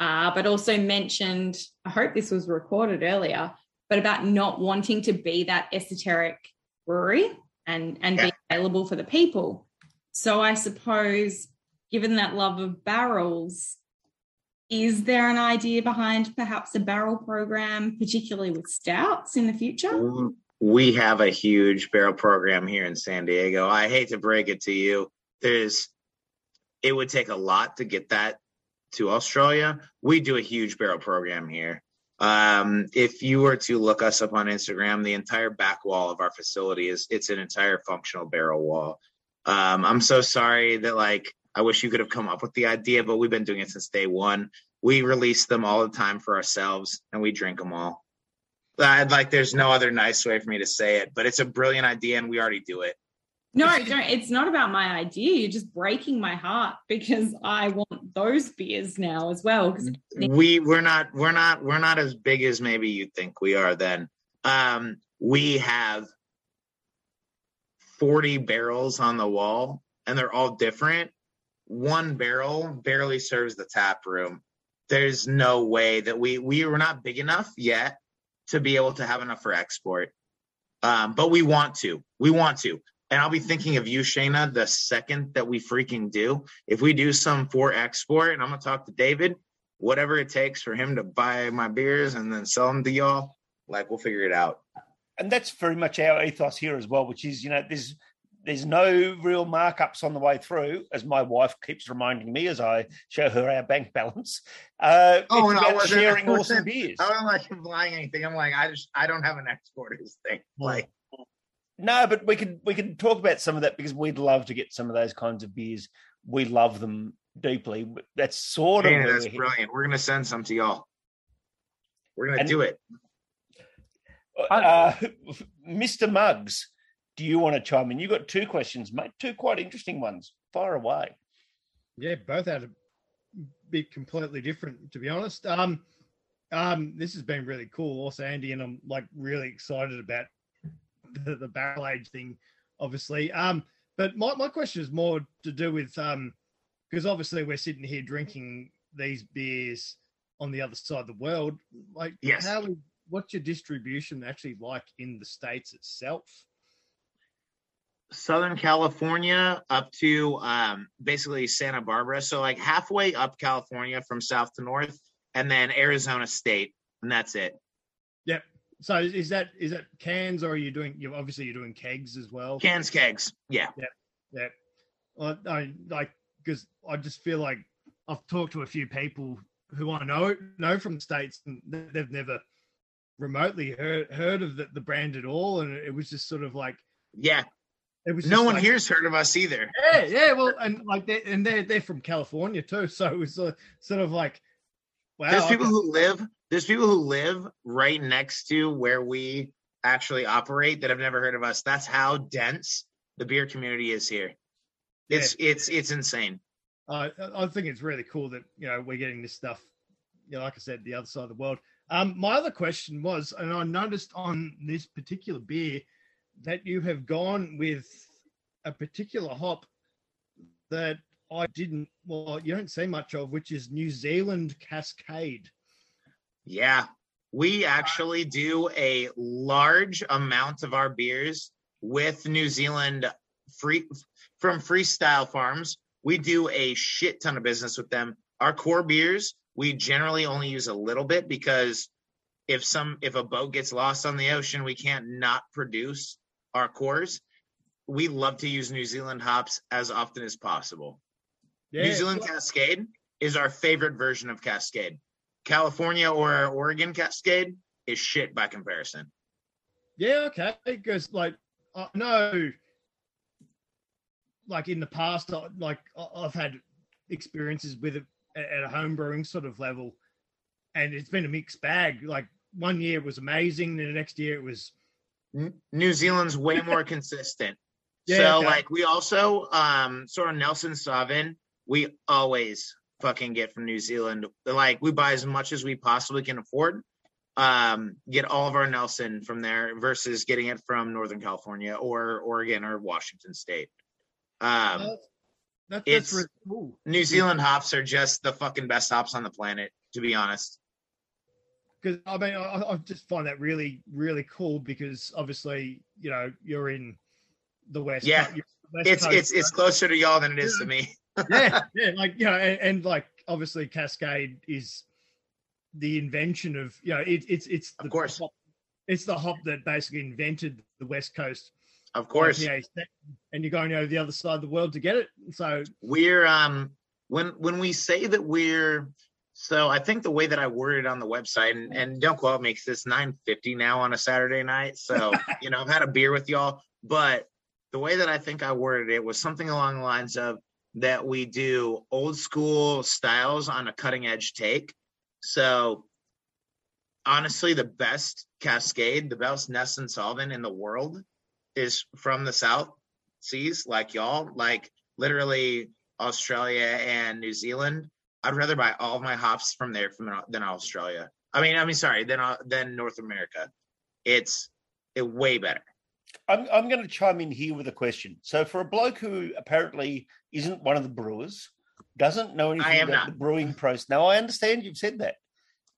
uh, but also mentioned. I hope this was recorded earlier, but about not wanting to be that esoteric brewery and and Yeah. be available for the people. So I suppose, given that love of barrels, is there an idea behind perhaps a barrel program, particularly with stouts in the future? Mm, we have a huge barrel program here in San Diego. I hate to break it to you. There's it would take a lot to get that to Australia. We do a huge barrel program here. Um, if you were to look us up on Instagram, the entire back wall of our facility is it's an entire functional barrel wall. Um, I'm so sorry that like I wish you could have come up with the idea, but we've been doing it since day one. We release them all the time for ourselves, and we drink them all. I'd like there's no other nice way for me to say it, but it's a brilliant idea and we already do it. No, don't. It's not about my idea. You're just breaking my heart because I want those beers now as well. 'cause We we're not we're not we're not as big as maybe you think we are then. Um we have 40 barrels on the wall and they're all different. One barrel barely serves the tap room. There's no way that we we were not big enough yet to be able to have enough for export. Um, but we want to. We want to. And I'll be thinking of you, Shayna, the second that we freaking do. If we do some for export, and I'm gonna talk to David, whatever it takes for him to buy my beers and then sell them to y'all, Like we'll figure it out. and that's very much our ethos here as well, which is you know there's there's no real markups on the way through, as my wife keeps reminding me as I show her our bank balance. Uh, Oh, it's no, I about sharing awesome beers. I don't like implying anything. I'm like, I just I don't have an exporters thing. Like No, but we can we can talk about some of that because we'd love to get some of those kinds of beers. We love them deeply. That's sort of man, where that's we're brilliant. We're gonna send some to y'all. We're gonna And- do it. Uh, Mr. Muggs, do you want to chime in? You got two questions, mate. Two quite interesting ones. Fire away. Yeah, both had a bit completely different, to be honest. Um, um, this has been really cool, also, Andy, and I'm like really excited about the, the barrel age thing, obviously. Um, but my, my question is more to do with um, because obviously we're sitting here drinking these beers on the other side of the world. Like, Yes. how what's your distribution actually like in the states itself? Southern California up to um, basically Santa Barbara. So like halfway up California from south to north, and then Arizona State, and that's it. So is that is that cans or are you doing? You obviously you're doing kegs as well. Cans, kegs, yeah. Yeah. Well, I like because I just feel like I've talked to a few people who I know know from the states, and they've never remotely heard heard of the, the brand at all, and it was just sort of like Yeah, it was. no one like, here's heard of us either. Yeah, yeah. Well, and like they and they're they're from California too, so it was uh, sort of like, wow. There's people who live. There's people who live right next to where we actually operate that have never heard of us. That's how dense the beer community is here. It's it's it's insane. I I think it's really cool that you know we're getting this stuff. You know, like I said, the other side of the world. Um, my other question was, and I noticed on this particular beer that you have gone with a particular hop that I didn't. Well, you don't see much of, which is New Zealand Cascade. Yeah, we actually do a large amount of our beers with New Zealand free from Freestyle Farms. We do a shit ton of business with them. Our core beers, we generally only use a little bit because if some if a boat gets lost on the ocean, we can't not produce our cores. We love to use New Zealand hops as often as possible. Yeah, New Zealand Cascade is our favorite version of Cascade. California or Oregon Cascade is shit by comparison. Yeah, okay. Because like I know, like in the past, I- like I've had experiences with it at a home brewing sort of level, and it's been a mixed bag. Like one year it was amazing, then the next year it was New Zealand's way more consistent. Yeah, so okay. like we also um sort of Nelson Sauvin, we always fucking get from New Zealand. Like we buy as much as we possibly can afford. Um, get all of our Nelson from there versus getting it from Northern California or Oregon or Washington State. Um, uh, that, it's- that's really cool. New Zealand hops are just the fucking best hops on the planet, to be honest. Because I mean, I, I just find that really, really cool because obviously, you know, you're in the west. Yeah. West It's Coast, it's it's closer to y'all than it is to me. Yeah, yeah, like you know, and, and like obviously Cascade is the invention of you know it, it's it's the Of course. hop, it's the hop that basically invented the West Coast. Of course. IPA and you're going over the other side of the world to get it. So we're um when when we say that we're so I think the way that I worded on the website and, and don't quote me because it's 950 now on a Saturday night. So you know I've had a beer with y'all, but the way that I think I worded it was something along the lines of that we do old school styles on a cutting edge take. So honestly, the best Cascade, the best Nelson Sauvin in the world is from the South Seas, like y'all, like literally Australia and New Zealand. I'd rather buy all of my hops from there from than Australia. I mean, I mean, sorry, than uh, than North America. It's it way better. I'm, I'm going to chime in here with a question. So, for a bloke who apparently isn't one of the brewers, doesn't know anything about not. the brewing process. Now, I understand you've said that,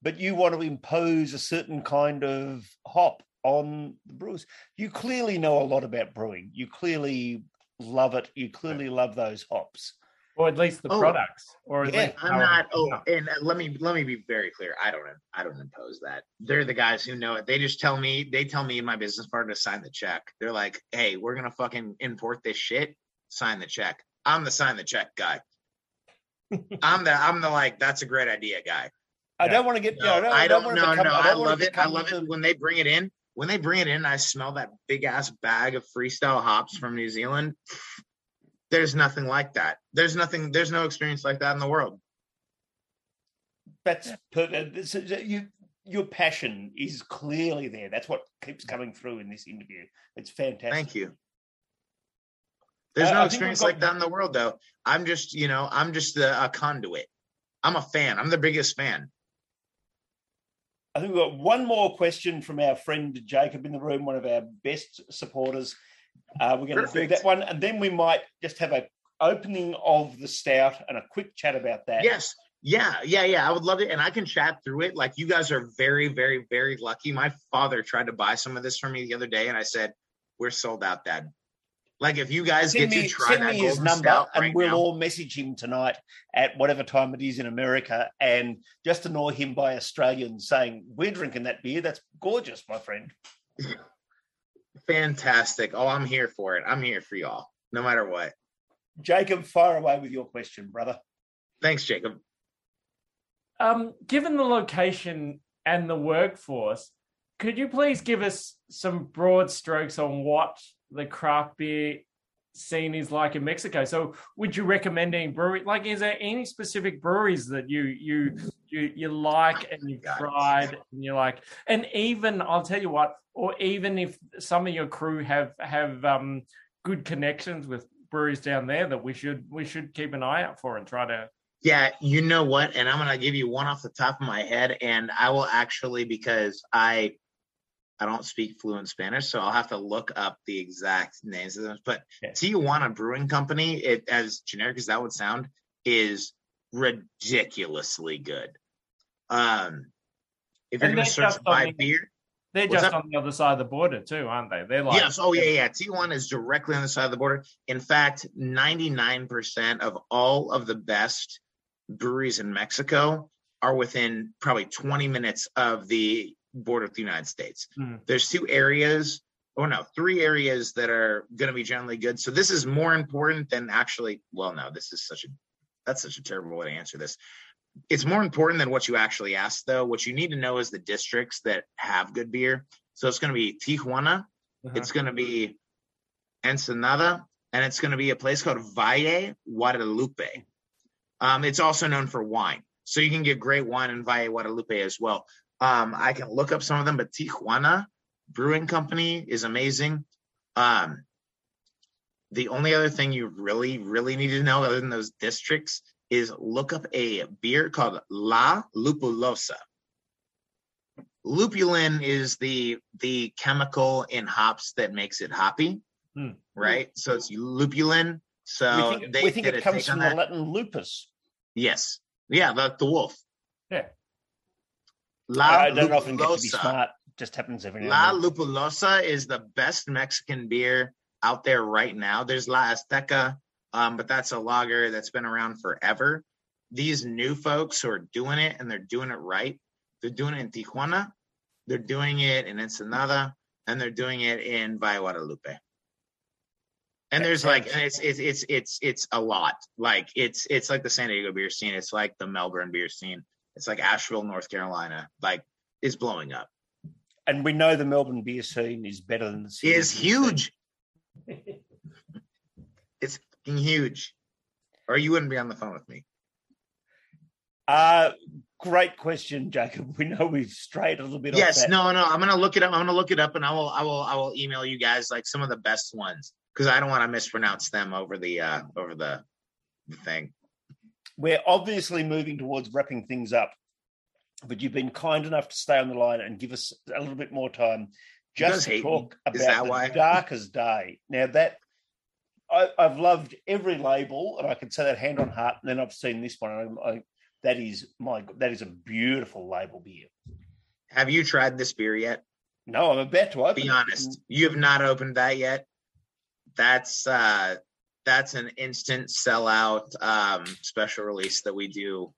but you want to impose a certain kind of hop on the brewers. You clearly know a lot about brewing. You clearly love it. You clearly love those hops. Or at least the Oh, products, or at Yeah, least I'm not. Oh, no. and uh, let me let me be very clear. I don't. I don't impose that. They're the guys who know it. They just tell me. They tell me and my business partner to sign the check. They're like, "Hey, we're gonna fucking import this shit. Sign the check." I'm the sign the check guy. I'm the. I'm the like. That's a great idea guy. I don't want to get. No, no, I don't. want No, to become, no. I, I love it. I love it when they bring it in. When they bring it in, I smell that big ass bag of freestyle hops from New Zealand. There's nothing like that. There's nothing. There's no experience like that in the world. That's perfect. This you, your passion is clearly there. That's what keeps coming through in this interview. It's fantastic. Thank you. There's Uh, no I experience got- like that in the world, though. I'm just, you know, I'm just a, a conduit. I'm a fan. I'm the biggest fan. I think we've got one more question from our friend Jacob in the room, one of our best supporters. Uh, we're going to do that one, and then we might just have a opening of the stout and a quick chat about that. Yes. Yeah, yeah, yeah. I would love it. And I can chat through it. Like you guys are very, very, very lucky. My father tried to buy some of this for me the other day, and I said, We're sold out, Dad. Like if you guys Send get me, to try that his number, stout and we'll now. all message him tonight at whatever time it is in America, and just annoy him by Australians saying we're drinking that beer. That's gorgeous, my friend. Fantastic. Oh, I'm here for it. I'm here for y'all, no matter what. Jacob, fire away with your question, brother. Thanks, Jacob. Um, given the location and the workforce, could you please give us some broad strokes on what the craft beer scene is like in Mexico? So, would you recommend any brewery? Like, is there any specific breweries that you you you, you like and you've tried and you like? And even I'll tell you what, or even if some of your crew have have um, good connections with breweries down there, that we should we should keep an eye out for and try to Yeah, you know what? And I'm gonna give you one off the top of my head, and I will actually because I I don't speak fluent Spanish, so I'll have to look up the exact names of them. But Yeah. Tijuana Brewing Company, it as generic as that would sound, is ridiculously good. Um, if you're And gonna they're search just on by the- beer, They're just on the other side of the border too, aren't they? They're like yes, oh yeah, yeah. Tijuana is directly on the side of the border. In fact, 99% of all of the best breweries in Mexico are within probably 20 minutes of the border with the United States. Hmm. There's two areas, or no, three areas that are going to be generally good. So this is more important than actually. Well, no, this is such a that's such a terrible way to answer this. It's more important than what you actually asked, though. What you need to know is the districts that have good beer. So it's going to be Tijuana, Uh-huh. it's going to be Ensenada, and it's going to be a place called Valle Guadalupe. Um, it's also known for wine, so you can get great wine in Valle Guadalupe as well. Um, I can look up some of them, but Tijuana Brewing Company is amazing. Um, the only other thing you really, really need to know, other than those districts, is look up a beer called La Lupulosa. Lupulin is the the chemical in hops that makes it hoppy, Hmm. right? So it's lupulin. So we think, they we think it comes from the. Latin lupus. Yes, yeah, the, the wolf. Yeah. La I don't often get to be Lupulosa. smart. Just happens every now La. Lupulosa is the best Mexican beer out there right now. There's La Azteca, um, but that's a lager that's been around forever. These new folks who are doing it and they're doing it right, they're doing it in Tijuana, they're doing it in Ensenada, and they're doing it in Valle Guadalupe. And there's like, and it's it's it's it's it's a lot. Like it's it's like the San Diego beer scene. It's like the Melbourne beer scene. It's like Asheville, North Carolina. Like is blowing up. And we know the Melbourne beer scene is better than the Sydney is huge. it's fucking huge. Or you wouldn't be on the phone with me. Uh, great question, Jacob. We know we've strayed a little bit off Yes, no, no. I'm gonna look it up. I'm gonna look it up, and I will, I will, I will email you guys like some of the best ones because I don't want to mispronounce them over the, uh over the, the thing. We're obviously moving towards wrapping things up, but you've been kind enough to stay on the line and give us a little bit more time just to talk me. About the why? darkest day. Now that I, I've loved every label, and I can say that hand on heart. And then I've seen this one, and I, that is my that is a beautiful label beer. Have you tried this beer yet? No, I'm about to open. Be it. honest. You have not opened that yet. That's uh that's an instant sellout um, special release that we do.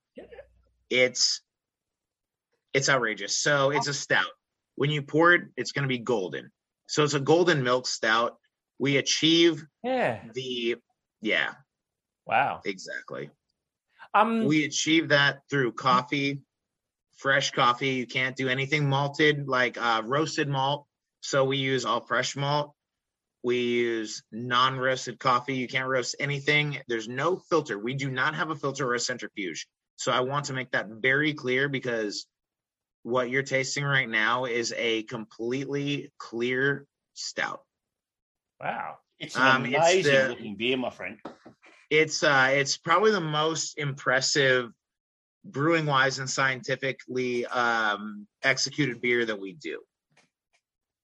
It's it's outrageous. So it's a stout. When you pour it, it's going to be golden. So it's a golden milk stout. We achieve Yeah. the yeah, Wow. exactly. Um. We achieve that through coffee, fresh coffee. You can't do anything malted like uh, roasted malt. So we use all fresh malt. We use non-roasted coffee. You can't roast anything. There's no filter. We do not have a filter or a centrifuge. So I want to make that very clear because what you're tasting right now is a completely clear stout. wow. It's an Um, it's amazing the- looking beer, my friend. it's uh it's probably the most impressive brewing wise and scientifically um executed beer that we do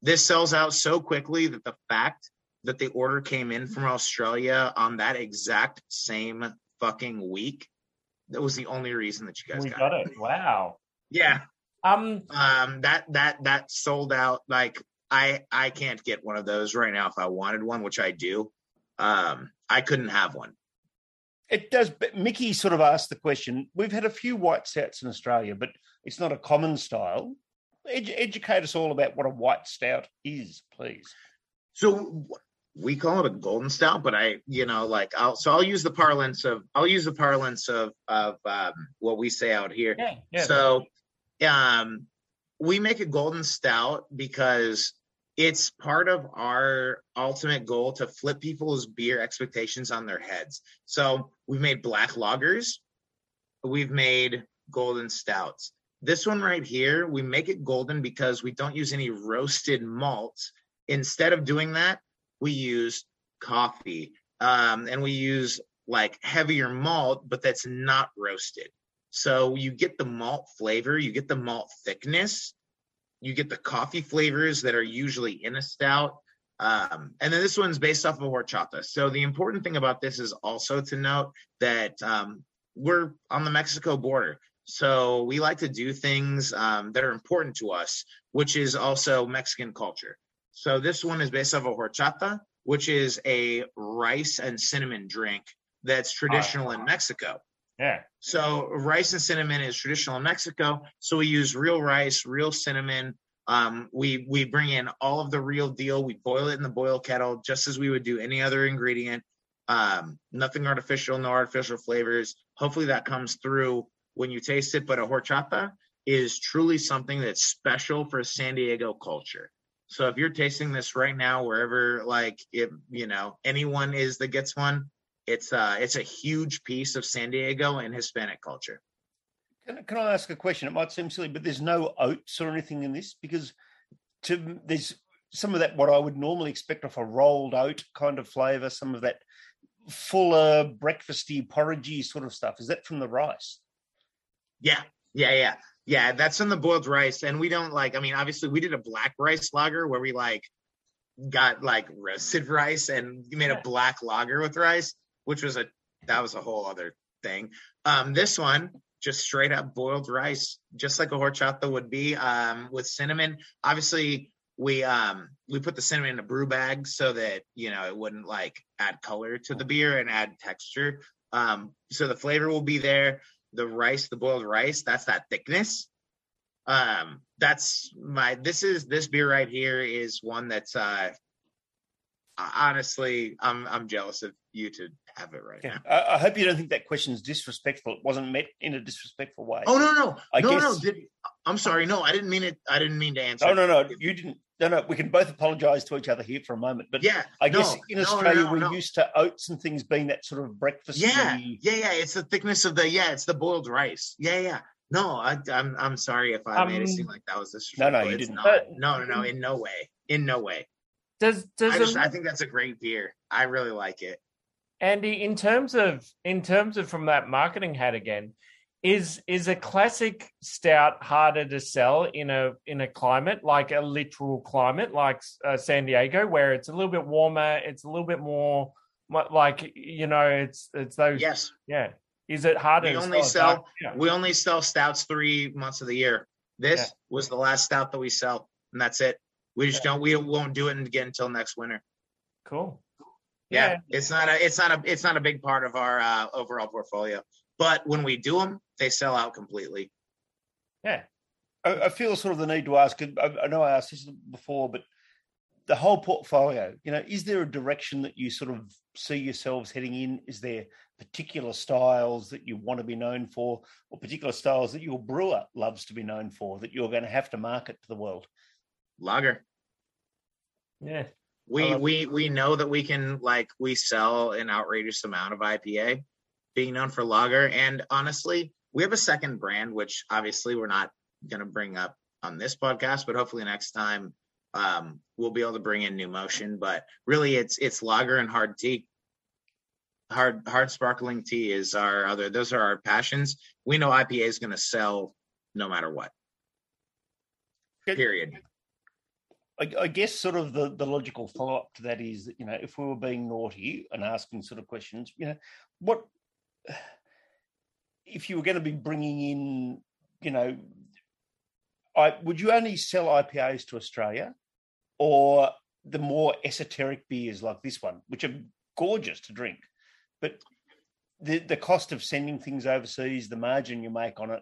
this sells out so quickly that the fact that the order came in from australia on that exact same fucking week that was the only reason that you guys got, got it. it. Wow. yeah Um. um that that that sold out like i i can't get one of those right now if i wanted one which i do um i couldn't have one It does. But Mickey sort of asked the question. We've had a few white sets in Australia, but it's not a common style. Edu- educate us all about what a white stout is, please. So we call it a golden stout, but I, you know, like I'll so I'll use the parlance of I'll use the parlance of of um, what we say out here. Yeah. Yeah. So, um, we make a golden stout because it's part of our ultimate goal to flip people's beer expectations on their heads. So we've made black lagers, we've made golden stouts. This one right here, we make it golden because we don't use any roasted malts. Instead of doing that, we use coffee um, and we use like heavier malt, but that's not roasted. So you get the malt flavor, you get the malt thickness, you get the coffee flavors that are usually in a stout. Um, and then this one's based off of horchata. So the important thing about this is also to note that um, we're on the Mexico border. So we like to do things um, that are important to us, which is also Mexican culture. So this one is based off of a horchata, which is a rice and cinnamon drink that's traditional in Mexico. yeah. So rice and cinnamon is traditional in Mexico. So we use real rice, real cinnamon. Um, we we bring in all of the real deal. We boil it in the boil kettle, just as we would do any other ingredient. Um, nothing artificial, no artificial flavors. Hopefully that comes through when you taste it. But a horchata is truly something that's special for San Diego culture. So if you're tasting this right now, wherever like if you know anyone is that gets one, it's uh it's a huge piece of San Diego and Hispanic culture. Can, can I ask a question? It might seem silly, but there's no oats or anything in this because to there's some of that what I would normally expect of a rolled oat kind of flavour, some of that fuller breakfasty porridgey sort of stuff. Is that from the rice? Yeah, yeah, yeah, yeah. That's in the boiled rice, and we don't like. I mean, obviously, we did a black rice lager where we like got like roasted rice and we made a black lager with rice, which was a that was a whole other thing. Um, this one just straight up boiled rice, just like a horchata would be, um, with cinnamon. Obviously, we um we put the cinnamon in a brew bag so that you know it wouldn't like add color to the beer and add texture. Um, so the flavor will be there. The rice, the boiled rice, that's that thickness. Um, that's my. This is this beer right here is one that's uh honestly I'm I'm jealous of you to have it right Yeah. now. I, I hope you don't think that question is disrespectful. It wasn't meant in a disrespectful way. Oh no no I no no! Did, I'm sorry. No, I didn't mean it. I didn't mean to answer. Oh no, no, you didn't. No, no. We can both apologise to each other here for a moment. But Yeah, I no, guess in no, no, Australia no, we're no. used to oats and things being that sort of breakfast. Yeah, yeah, yeah. It's the thickness of the yeah. It's the boiled rice. Yeah, yeah. No, I, I'm I'm sorry if I made it seem Um, like that was No, disrespectful. no, you It's didn't. Not. No, no, no. In no way. In no way. Does does I just a- I think that's a great beer. I really like it. Andy, in terms of in terms of from that marketing hat again, is is a classic stout harder to sell in a in a climate like a literal climate like uh, San Diego, where it's a little bit warmer, it's a little bit more like you know, it's it's those Yes, yeah. Is it harder? We to only a sell- yeah. we only sell stouts three months of the year. This Yeah. was the last stout that we sell, and that's it. We just don't. We won't do it again until next winter. Cool. Yeah, Yeah. it's not a it's not a it's not a big part of our uh, overall portfolio. But when we do them, they sell out completely. Yeah. I, I feel sort of the need to ask. I, I know I asked this before, but the whole portfolio, you know, is there a direction that you sort of see yourselves heading in? Is there particular styles that you want to be known for, or particular styles that your brewer loves to be known for that you're going to have to market to the world? Lager. Yeah. We we we know that we can like we sell an outrageous amount of IPA, being known for lager. And honestly, we have a second brand, which obviously we're not going to bring up on this podcast, but hopefully next time um, we'll be able to bring in new motion. But really, it's it's lager and hard tea. Hard hard sparkling tea is our other. Those are our passions. We know IPA is going to sell no matter what. Period. I, I guess sort of the, the logical follow up to that is that, you know, if we were being naughty and asking sort of questions, you know, what if you were going to be bringing in, you know, I would you only sell IPAs to Australia or the more esoteric beers like this one, which are gorgeous to drink, but the the cost of sending things overseas, the margin you make on it,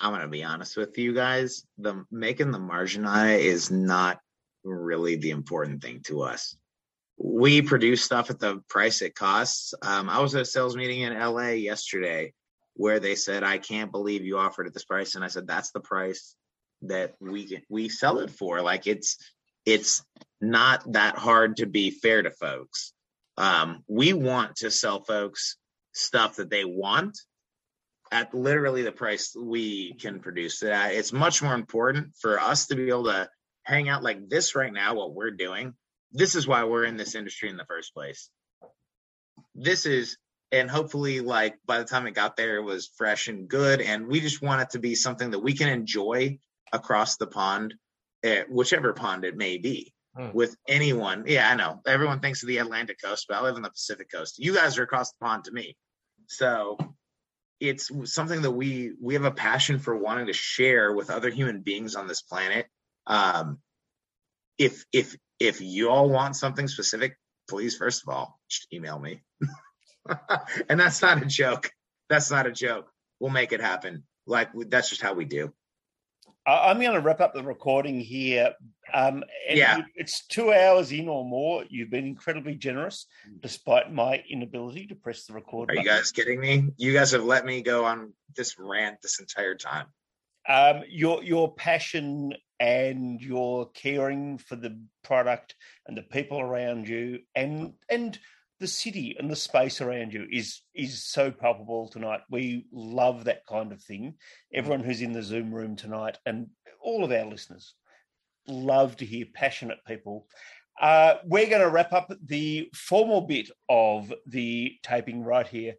I'm gonna be honest with you guys. The making the margin on it is not really the important thing to us. We produce stuff at the price it costs. Um, I was at a sales meeting in LA yesterday where they said, "I can't believe you offered at this price," and I said, "That's the price that we we sell it for. Like it's it's not that hard to be fair to folks. Um, we want to sell folks stuff that they want at literally the price we can produce it at. It's much more important for us to be able to hang out like this right now, what we're doing. This is why we're in this industry in the first place. This is, and hopefully, like by the time it got there, it was fresh and good. And we just want it to be something that we can enjoy across the pond, eh, whichever pond it may be. Hmm. With anyone, yeah, I know everyone thinks of the Atlantic coast, but I live on the Pacific coast. You guys are across the pond to me, so it's something that we we have a passion for wanting to share with other human beings on this planet um if if if you all want something specific please first of all just email me and that's not a joke that's not a joke we'll make it happen like that's just how we do I'm going to wrap up the recording here. Um, Yeah. it's two hours in or more. You've been incredibly generous, despite my inability to press the record. are you guys kidding me you guys have let me go on this rant this entire time Um, your your passion and you're caring for the product and the people around you, and and the city and the space around you is is so palpable tonight. We love that kind of thing. Everyone who's in the Zoom room tonight, and all of our listeners, love to hear passionate people. Uh, we're going to wrap up the formal bit of the taping right here.